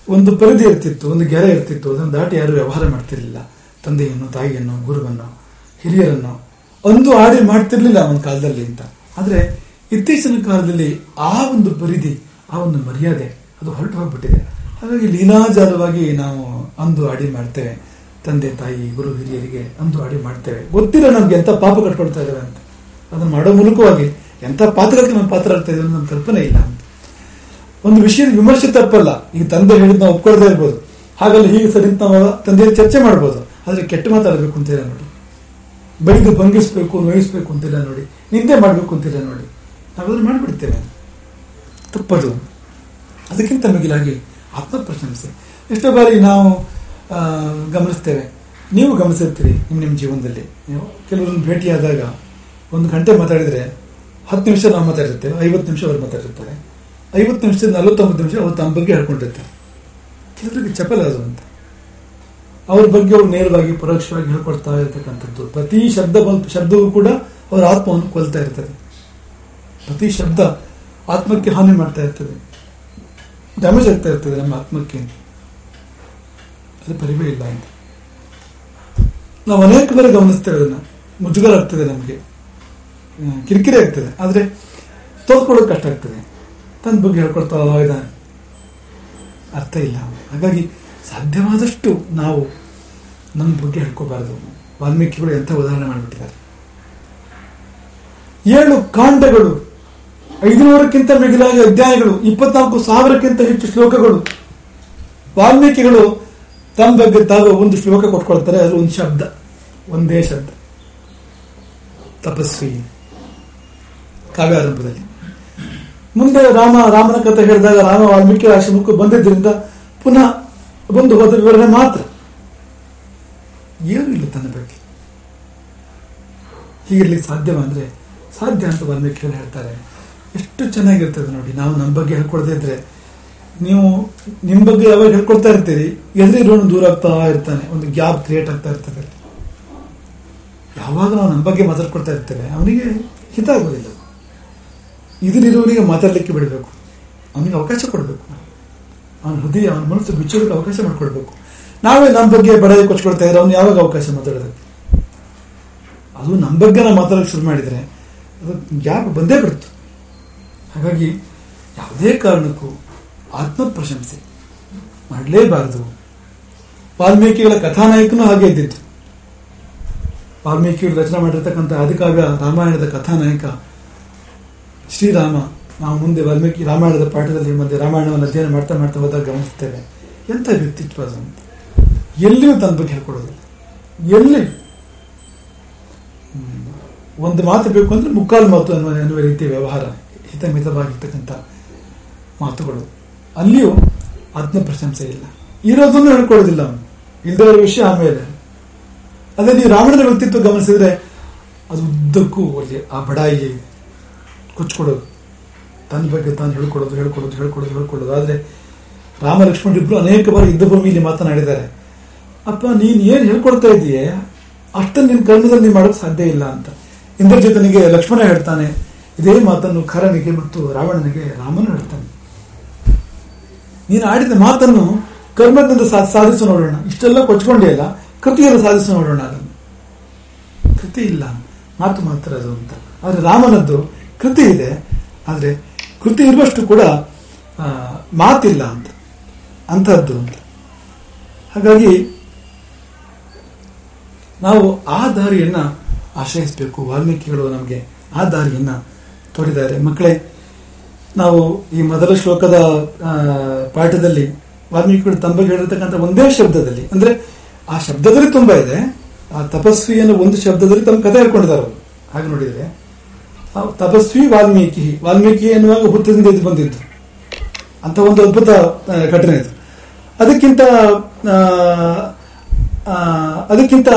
ಒಂದು ಪರಿಧಿ ಇರ್ತಿತ್ತು, ಒಂದು ಗೆರೆ ಇರ್ತಿತ್ತು. ಅದನ್ನು ದಾಟಿ ಯಾರು ವ್ಯವಹಾರ ಮಾಡ್ತಿರ್ಲಿಲ್ಲ. ತಂದೆಯನ್ನು, ತಾಯಿಯನ್ನು, ಗುರುವನ್ನು, ಹಿರಿಯರನ್ನು ಒಂದು ಆಡಿ ಮಾಡ್ತಿರ್ಲಿಲ್ಲ ಒಂದು ಕಾಲದಲ್ಲಿ ಅಂತ. ಆದರೆ ಇತ್ತೀಚಿನ ಕಾಲದಲ್ಲಿ ಆ ಒಂದು ಪರಿಧಿ ಆ ಒಂದು ಮರ್ಯಾದೆ ಅದು ಹೊರಟು ಹೋಗ್ಬಿಟ್ಟಿದೆ. ಹಾಗಾಗಿ ಲೀಲಾಜಾಲವಾಗಿ ನಾವು ಅಂದು ಆಡಿ ಮಾಡ್ತೇವೆ. ತಂದೆ, ತಾಯಿ, ಗುರು, ಹಿರಿಯರಿಗೆ ಅಂದು ಆಡಿ ಮಾಡ್ತೇವೆ. ಗೊತ್ತಿಲ್ಲ ನಮ್ಗೆ ಎಂತ ಪಾಪ ಕಟ್ಕೊಳ್ತಾ ಇದ್ದೇವೆ ಅಂತ. ಅದನ್ನ ಮಾಡೋ ಮೂಲಕವಾಗಿ ಎಂತ ಪಾತ್ರಕ್ಕೆ ನಾವು ಪಾತ್ರ ಆಗ್ತಾ ಇದ್ದೇವೆ ನಮ್ಮ ಕಲ್ಪನೆ ಇಲ್ಲ ಅಂತ. ಒಂದು ವಿಷಯದ ವಿಮರ್ಶೆ ತಪ್ಪಲ್ಲ. ಈಗ ತಂದೆ ಹೇಳಿದ್ ನಾವು ಒಪ್ಕೊಳ್ತಾ ಇರ್ಬೋದು. ಹಾಗಲ್ಲ ಹೀಗೆ ಸರಿ ನಾವು ತಂದೆಯ ಚರ್ಚೆ ಮಾಡ್ಬೋದು. ಆದ್ರೆ ಕೆಟ್ಟ ಮಾತಾಡಬೇಕು ಅಂತಿಲ್ಲ ನೋಡಿ. ಬೈದು ಭಂಗಿಸ್ಬೇಕು, ನೋಯಿಸ್ಬೇಕು ಅಂತಿಲ್ಲ ನೋಡಿ. ನಿಂದೆ ಮಾಡ್ಬೇಕು ಅಂತಿಲ್ಲ ನೋಡಿ. ನಾವೆಲ್ಲ ಮಾಡ್ಬಿಡ್ತೇವೆ ತಪ್ಪದು ಅದಕ್ಕಿಂತ ಮಿಗಿಲಾಗಿ ಆತ್ಮ ಪ್ರಶಂಸೆ ಎಷ್ಟೋ ಬಾರಿ ನಾವು ಗಮನಿಸ್ತೇವೆ. ನೀವು ಗಮನಿಸಿರ್ತೀರಿ ನಿಮ್ಮ ನಿಮ್ಮ ಜೀವನದಲ್ಲಿ. ನೀವು ಕೆಲವರನ್ನು ಭೇಟಿಯಾದಾಗ ಒಂದು ಗಂಟೆ ಮಾತಾಡಿದರೆ ಹತ್ತು ನಿಮಿಷ ನಾವು ಮಾತಾಡಿರ್ತೇವೆ ಐವತ್ತು ನಿಮಿಷ ಅವ್ರು ಮಾತಾಡಿರ್ತಾರೆ. ಐವತ್ತು ನಿಮಿಷದ ನಲವತ್ತೊಂಬತ್ತು ನಿಮಿಷ ಅವ್ರು ತಮ್ಮ ಬಗ್ಗೆ ಹೇಳ್ಕೊಂಡಿರ್ತಾರೆ. ಕೆಲವರಿಗೆ ಚಪಲ ಅದು ಅಂತ. ಅವ್ರ ಬಗ್ಗೆ ಅವ್ರು ನೇರವಾಗಿ, ಪರೋಕ್ಷವಾಗಿ ಹೇಳ್ಕೊಡ್ತಾ ಇರ್ತಕ್ಕಂಥದ್ದು. ಪ್ರತಿ ಶಬ್ದ ಶಬ್ದವೂ ಕೂಡ ಅವರ ಆತ್ಮವನ್ನು ಕೊಲ್ತಾ ಇರ್ತದೆ. ಪ್ರತಿ ಶಬ್ದ ಆತ್ಮಕ್ಕೆ ಹಾನಿ ಮಾಡ್ತಾ ಇರ್ತದೆ. ಡ್ಯಾಮೇಜ್ ಆಗ್ತಾ ಇರ್ತದೆ ನಮ್ಮ ಆತ್ಮಕ್ಕೆ. ಅದು ಪರಿವೇ ಇಲ್ಲ ಅಂತ. ನಾವು ಅನೇಕ ಬಾರಿ ಗಮನಿಸ್ತೇವೆ ಅದನ್ನ. ಮುಜುಗರ ಆಗ್ತದೆ ನಮಗೆ. ಕಿರಿಕಿರಿ ಆಗ್ತದೆ. ಆದ್ರೆ ತೋರ್ಕೊಳ್ಳೋದು ಕಷ್ಟ ಆಗ್ತದೆ. ತನ್ನ ಬಗ್ಗೆ ಹೇಳ್ಕೊಳ್ತಾ ಇದ್ದಾನೆ. ಅರ್ಥ ಇಲ್ಲ. ಹಾಗಾಗಿ ಸಾಧ್ಯವಾದಷ್ಟು ನಾವು ನಮ್ಮ ಬಗ್ಗೆ ಹೇಳ್ಕೋಬಾರ್ದು. ವಾಲ್ಮೀಕಿಗಳು ಎಂಥ ಉದಾಹರಣೆ ಮಾಡಿಬಿಟ್ಟಿದ್ದಾರೆ. ಏಳು ಕಾಂಡಗಳು ಐದುನೂರಕ್ಕಿಂತ ಮಿಗಿಲಾಗಿ ಅಧ್ಯಾಯಗಳು, ಇಪ್ಪತ್ನಾಲ್ಕು ಸಾವಿರಕ್ಕಿಂತ ಹೆಚ್ಚು ಶ್ಲೋಕಗಳು, ವಾಲ್ಮೀಕಿಗಳು ತಮ್ಮ ಬಗ್ಗೆ ಒಂದು ಶ್ಲೋಕ ಕೊಟ್ಕೊಳ್ತಾರೆ, ಅದು ಒಂದು ಶಬ್ದ, ಒಂದೇ ಶಬ್ದ. ತಪಸ್ವಿ. ಕಾವ್ಯಾರಂಭದಲ್ಲಿ ಮುಂದೆ ರಾಮ, ರಾಮನ ಕಥೆ ಹೇಳಿದಾಗ ರಾಮ ವಾಲ್ಮೀಕಿ ಆಶ್ರಮಕ್ಕೂ ಬಂದಿದ್ದರಿಂದ ಪುನಃ ಬಂದು ಹೋದ ವಿವರಣೆ ಮಾತ್ರ. ಏನೂ ಇಲ್ಲ ತನ್ನ ಬಗ್ಗೆ. ಹೀಗಿರ್ಲಿಕ್ಕೆ ಸಾಧ್ಯವ ಅಂದ್ರೆ ಸಾಧ್ಯ ಅಂತ ವಾಲ್ಮೀಕಿಗಳು ಹೇಳ್ತಾರೆ. ಎಷ್ಟು ಚೆನ್ನಾಗಿರ್ತದೆ ನೋಡಿ, ನಾವು ನಮ್ಮ ಬಗ್ಗೆ ಹೇಳ್ಕೊಳ್ದೇ ಇದ್ರೆ. ನೀವು ನಿಮ್ಮ ಬಗ್ಗೆ ಯಾವಾಗ ಹೇಳ್ಕೊಡ್ತಾ ಇರ್ತೀರಿ ಎದುರಿರೋನು ದೂರ ಆಗ್ತಾ ಇರ್ತಾನೆ, ಒಂದು ಗ್ಯಾಪ್ ಕ್ರಿಯೇಟ್ ಆಗ್ತಾ ಇರ್ತದೆ. ಯಾವಾಗ ನಾವು ನಮ್ಮ ಬಗ್ಗೆ ಮಾತಾಡ್ಕೊಳ್ತಾ ಇರ್ತೇವೆ ಅವನಿಗೆ ಹಿತ ಆಗೋದಿಲ್ಲ. ಇದರಿರುವವನಿಗೆ ಮಾತಾಡಲಿಕ್ಕೆ ಬಿಡಬೇಕು. ಅವನಿಗೆ ಅವಕಾಶ ಕೊಡಬೇಕು. ಅವನ ಹೃದಯ, ಅವನ ಮನಸ್ಸು ಬಿಚ್ಚೋದಕ್ಕೆ ಅವಕಾಶ ಮಾಡಿಕೊಡ್ಬೇಕು. ನಾವೇ ನಮ್ಮ ಬಗ್ಗೆ ಬಡಾಯಿ ಕೊಚ್ಕೊಳ್ತಾ ಇದ್ರೆ ಅವ್ನು ಯಾವಾಗ ಅವಕಾಶ ಮಾತಾಡೋದಕ್ಕೆ? ಅದು ನಮ್ಮ ಬಗ್ಗೆ ನಾವು ಮಾತಾಡೋಕೆ ಶುರು ಮಾಡಿದರೆ, ಅದು ಗ್ಯಾಪ್ ಬಂದೇ ಬಿಡ್ತು. ಹಾಗಾಗಿ ಯಾವುದೇ ಕಾರಣಕ್ಕೂ ಆತ್ಮ ಪ್ರಶಂಸೆ ಮಾಡಲೇಬಾರದು. ವಾಲ್ಮೀಕಿಗಳ ಕಥಾನಾಯಕನೂ ಹಾಗೆ ಇದ್ದಿತ್ತು ವಾಲ್ಮೀಕಿಗಳು ರಚನೆ ಮಾಡಿರ್ತಕ್ಕಂಥ ಆದಿಕಾವ್ಯ ರಾಮಾಯಣದ ಕಥಾನಾಯಕ ಶ್ರೀರಾಮ, ನಾವು ಮುಂದೆ ವಾಲ್ಮೀಕಿ ರಾಮಾಯಣದ ಪಾಠದಲ್ಲಿ ಮತ್ತೆ ರಾಮಾಯಣವನ್ನು ಅಧ್ಯಯನ ಮಾಡ್ತಾ ಮಾಡ್ತಾ ಹೋದಾಗ ಗಮನಿಸ್ತೇವೆ ಎಂಥ ವ್ಯಕ್ತಿತ್ವ ಅದು ಎಲ್ಲಿಯೂ ತನ್ನ ಬಗ್ಗೆ ಹೇಳ್ಕೊಡೋದಿಲ್ಲ. ಎಲ್ಲಿ? ಒಂದು ಮಾತು ಬೇಕು ಅಂದ್ರೆ ಮುಕ್ಕಾಲು ಮಾತು ಅನ್ನುವ ಅನ್ನುವ ರೀತಿಯ ವ್ಯವಹಾರ. ಹಿತಮಿತವಾಗಿರ್ತಕ್ಕಂಥ ಮಾತುಗಳು. ಅಲ್ಲಿಯೂ ಆತ್ಮ ಪ್ರಶಂಸೆ ಇಲ್ಲ. ಇರೋದನ್ನು ಹೇಳ್ಕೊಳ್ಳೋದಿಲ್ಲ ಅವನು. ಇಲ್ಲದವರ ವಿಷಯ ಆಮೇಲೆ ಅದೇ ನೀವು ರಾವಣನ ವ್ಯಕ್ತಿತ್ವ ಗಮನಿಸಿದ್ರೆ ಅದು ಉದ್ದಕ್ಕೂ ಅಲ್ಲಿ ಆ ಬಡಾಯಿ ಕೊಚ್ಕೊಡೋದು ತನ್ನ ಬಗ್ಗೆ ತಾನು ಹೇಳ್ಕೊಡೋದು ಹೇಳ್ಕೊಡೋದು ಹೇಳ್ಕೊಡೋದು ಹೇಳ್ಕೊಡೋದು ಆದರೆ ರಾಮ ಇಬ್ಬರು ಅನೇಕ ಬಾರಿ ಯುದ್ಧ ಭೂಮಿಯಲ್ಲಿ ಮಾತನಾಡಿದ್ದಾರೆ. ಅಪ್ಪ, ನೀನು ಏನು ಹೇಳ್ಕೊಡ್ತಾ ಇದೆಯೇ ಅಷ್ಟನ್ನು ನಿನ್ನ ಕರ್ಮದಲ್ಲಿ ನೀನು ಮಾಡೋಕ್ಕೆ ಸಾಧ್ಯ ಇಲ್ಲ ಅಂತ. ಇಂದ್ರಜಿತನಿಗೆ ಲಕ್ಷ್ಮಣ ಹೇಳ್ತಾನೆ ಇದೇ ಮಾತನ್ನು ಕರನಿಗೆ ಮತ್ತು ರಾವಣನಿಗೆ ರಾಮನು ಹೇಳ್ತಾನೆ. ನೀನು ಆಡಿದ ಮಾತನ್ನು ಕರ್ಮದಿಂದ ಸಾಧಿಸೋ ನೋಡೋಣ. ಇಷ್ಟೆಲ್ಲ ಕೊಚ್ಕೊಂಡಿಯಲ್ಲ ಕೃತಿಯನ್ನು ಸಾಧಿಸು ನೋಡೋಣ ಅದನ್ನು. ಕೃತಿ ಇಲ್ಲ. ಮಾತು ಮಾತ್ರ ಅದು ಅಂತ. ಆದ್ರೆ ರಾಮನದ್ದು ಕೃತಿ ಇದೆ. ಆದ್ರೆ ಕೃತಿ ಇರುವಷ್ಟು ಕೂಡ ಮಾತಿಲ್ಲ ಅಂತ. ಅಂಥದ್ದು ಅಂತ. ಹಾಗಾಗಿ ನಾವು ಆ ದಾರಿಯನ್ನು ಆಶ್ರಯಿಸಬೇಕು. ವಾಲ್ಮೀಕಿಗಳು ನಮಗೆ ಆ ದಾರಿಯನ್ನ ತೋರಿದ್ದಾರೆ. ಮಕ್ಕಳೇ ನಾವು ಈ ಮೊದಲ ಶ್ಲೋಕದ ಪಾಠದಲ್ಲಿ ವಾಲ್ಮೀಕಿಗಳು ತಂಬಗೆ ಹೇಳಿರ್ತಕ್ಕಂಥ ಒಂದೇ ಶಬ್ದದಲ್ಲಿ ಅಂದ್ರೆ ಆ ಶಬ್ದದಲ್ಲಿ ತುಂಬಾ ಇದೆ ಆ ತಪಸ್ವಿಯನ್ನು ಒಂದು ಶಬ್ದದಲ್ಲಿ ತಮ್ಮ ಕಥೆ ಹೇಳ್ಕೊಂಡಿದ್ದಾರೆ ಅವರು. ಹಾಗೆ ನೋಡಿದ್ರೆ ತಪಸ್ವಿ ವಾಲ್ಮೀಕಿ ವಾಲ್ಮೀಕಿ ಎನ್ನುವಾಗ ಹುತ್ತದಿಂದ ಇದು ಬಂದಿದ್ದು. ಅಂತ ಒಂದು ಅದ್ಭುತ ಘಟನೆ ಇದು. ಅದಕ್ಕಿಂತ ಅದಕ್ಕಿಂತ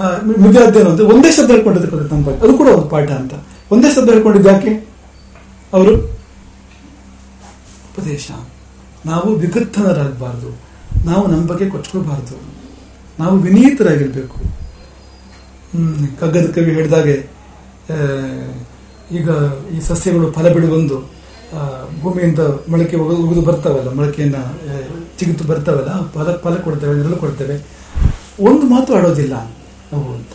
ಆ, ಮುಗಿಯಾದ್ದೇನು ಅಂದ್ರೆ ಒಂದೇ ಶಬ್ದ ಹೇಳ್ಕೊಂಡಿದ್ದಕ್ಕೆ ತಮ್ಮ ಅದು ಕೂಡ ಒಂದು ಪಾಠ ಅಂತ. ಒಂದೇ ಶಬ್ದ ಹೇಳ್ಕೊಂಡಿದ್ದು ಯಾಕೆ? ಅವರು, ಉಪದೇಶ. ನಾವು ವಿಗತ್ತನರಾಗಬಾರ್ದು ನಾವು ನಮ್ಮ ಬಗ್ಗೆ ಕೊಚ್ಕೋಬಾರ್ದು. ನಾವು ವಿನೀತರಾಗಿರ್ಬೇಕು. ಕಗ್ಗದ ಕವಿ ಹೇಳಿದಾಗೆ ಈಗ ಈ ಸಸ್ಯಗಳು ಫಲ ಬಿಡುವೊಂದು ಭೂಮಿಯಿಂದ ಮೊಳಕೆ ಉಗಿದು ಬರ್ತಾವಲ್ಲ, ಮೊಳಕೆಯನ್ನ ಚಿಗಿತು ಬರ್ತಾವಲ್ಲ ಫಲ ಫಲ ಕೊಡ್ತೇವೆ, ನೆರಳು ಕೊಡ್ತೇವೆ. ಒಂದು ಮಾತು ಆಡೋದಿಲ್ಲ ನಾವು ಅಂತ.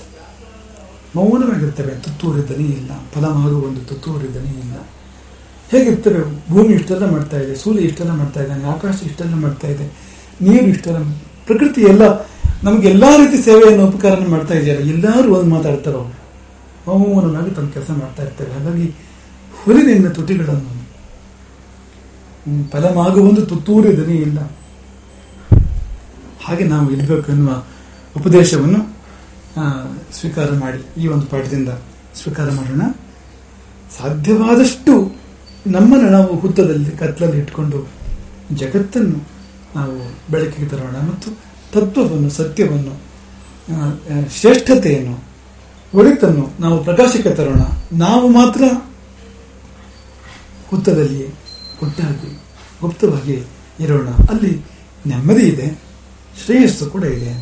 ಮೌನವಾಗಿರ್ತೇವೆ ತುತ್ತೂರಿ ದನಿ ಇಲ್ಲ ಮಾರು ಒಂದು ತುತ್ತೂರಿ ದನಿ ಇಲ್ಲ ಹೇಗಿರ್ತವೆ ಭೂಮಿ ಇಷ್ಟೆಲ್ಲ ಮಾಡ್ತಾ ಇದೆ ಸೂರ್ಯ ಇಷ್ಟೆಲ್ಲ ಮಾಡ್ತಾ ಇದ್ದಾನೆ ಆಕಾಶ ಇಷ್ಟೆಲ್ಲ ಮಾಡ್ತಾ ಇದೆ ನೀರು ಇಷ್ಟೆಲ್ಲ ಪ್ರಕೃತಿ ಎಲ್ಲ ನಮ್ಗೆ ಎಲ್ಲಾ ರೀತಿ ಸೇವೆಯನ್ನು ಉಪಕಾರನ ಮಾಡ್ತಾ ಇದೆಯಲ್ಲ ಎಲ್ಲರೂ ಒಂದು ಮಾತಾಡ್ತಾರೋ? ಮೌನವಾಗಿ ತಮ್ಮ ಕೆಲಸ ಮಾಡ್ತಾ ಇರ್ತೇವೆ. ಹಾಗಾಗಿ ಹುಲಿನಿಂದ ತುಟಿಗಳನ್ನು ಹ್ಮ್, ಫಲಮಾಗುವೊಂದು ತುತ್ತೂರಿ ದನಿ ಇಲ್ಲ ಹಾಗೆ ನಾವು ಇರಬೇಕು ಎನ್ನುವ ಉಪದೇಶವನ್ನು ಸ್ವೀಕಾರ ಮಾಡಿ ಈ ಒಂದು ಪಾಠದಿಂದ ಸ್ವೀಕಾರ ಮಾಡೋಣ. ಸಾಧ್ಯವಾದಷ್ಟು ನಮ್ಮನ್ನು ನಾವು ಹುತ್ತದಲ್ಲಿ ಕತ್ತಲಲ್ಲಿ ಇಟ್ಕೊಂಡು ಜಗತ್ತನ್ನು ನಾವು ಬೆಳಕಿಗೆ ತರೋಣ ಮತ್ತು ತತ್ವವನ್ನು, ಸತ್ಯವನ್ನು ಶ್ರೇಷ್ಠತೆಯನ್ನು, ಒಳಿತನ್ನು ನಾವು ಪ್ರಕಾಶಕ್ಕೆ ತರೋಣ. ನಾವು ಮಾತ್ರ ಹುತ್ತದಲ್ಲಿಯೇ ಒಟ್ಟಾಗಿ, ಗುಪ್ತವಾಗಿ ಇರೋಣ. ಅಲ್ಲಿ ನೆಮ್ಮದಿ ಇದೆ, ಶ್ರೇಯಸ್ಸು ಕೂಡ ಇದೆ.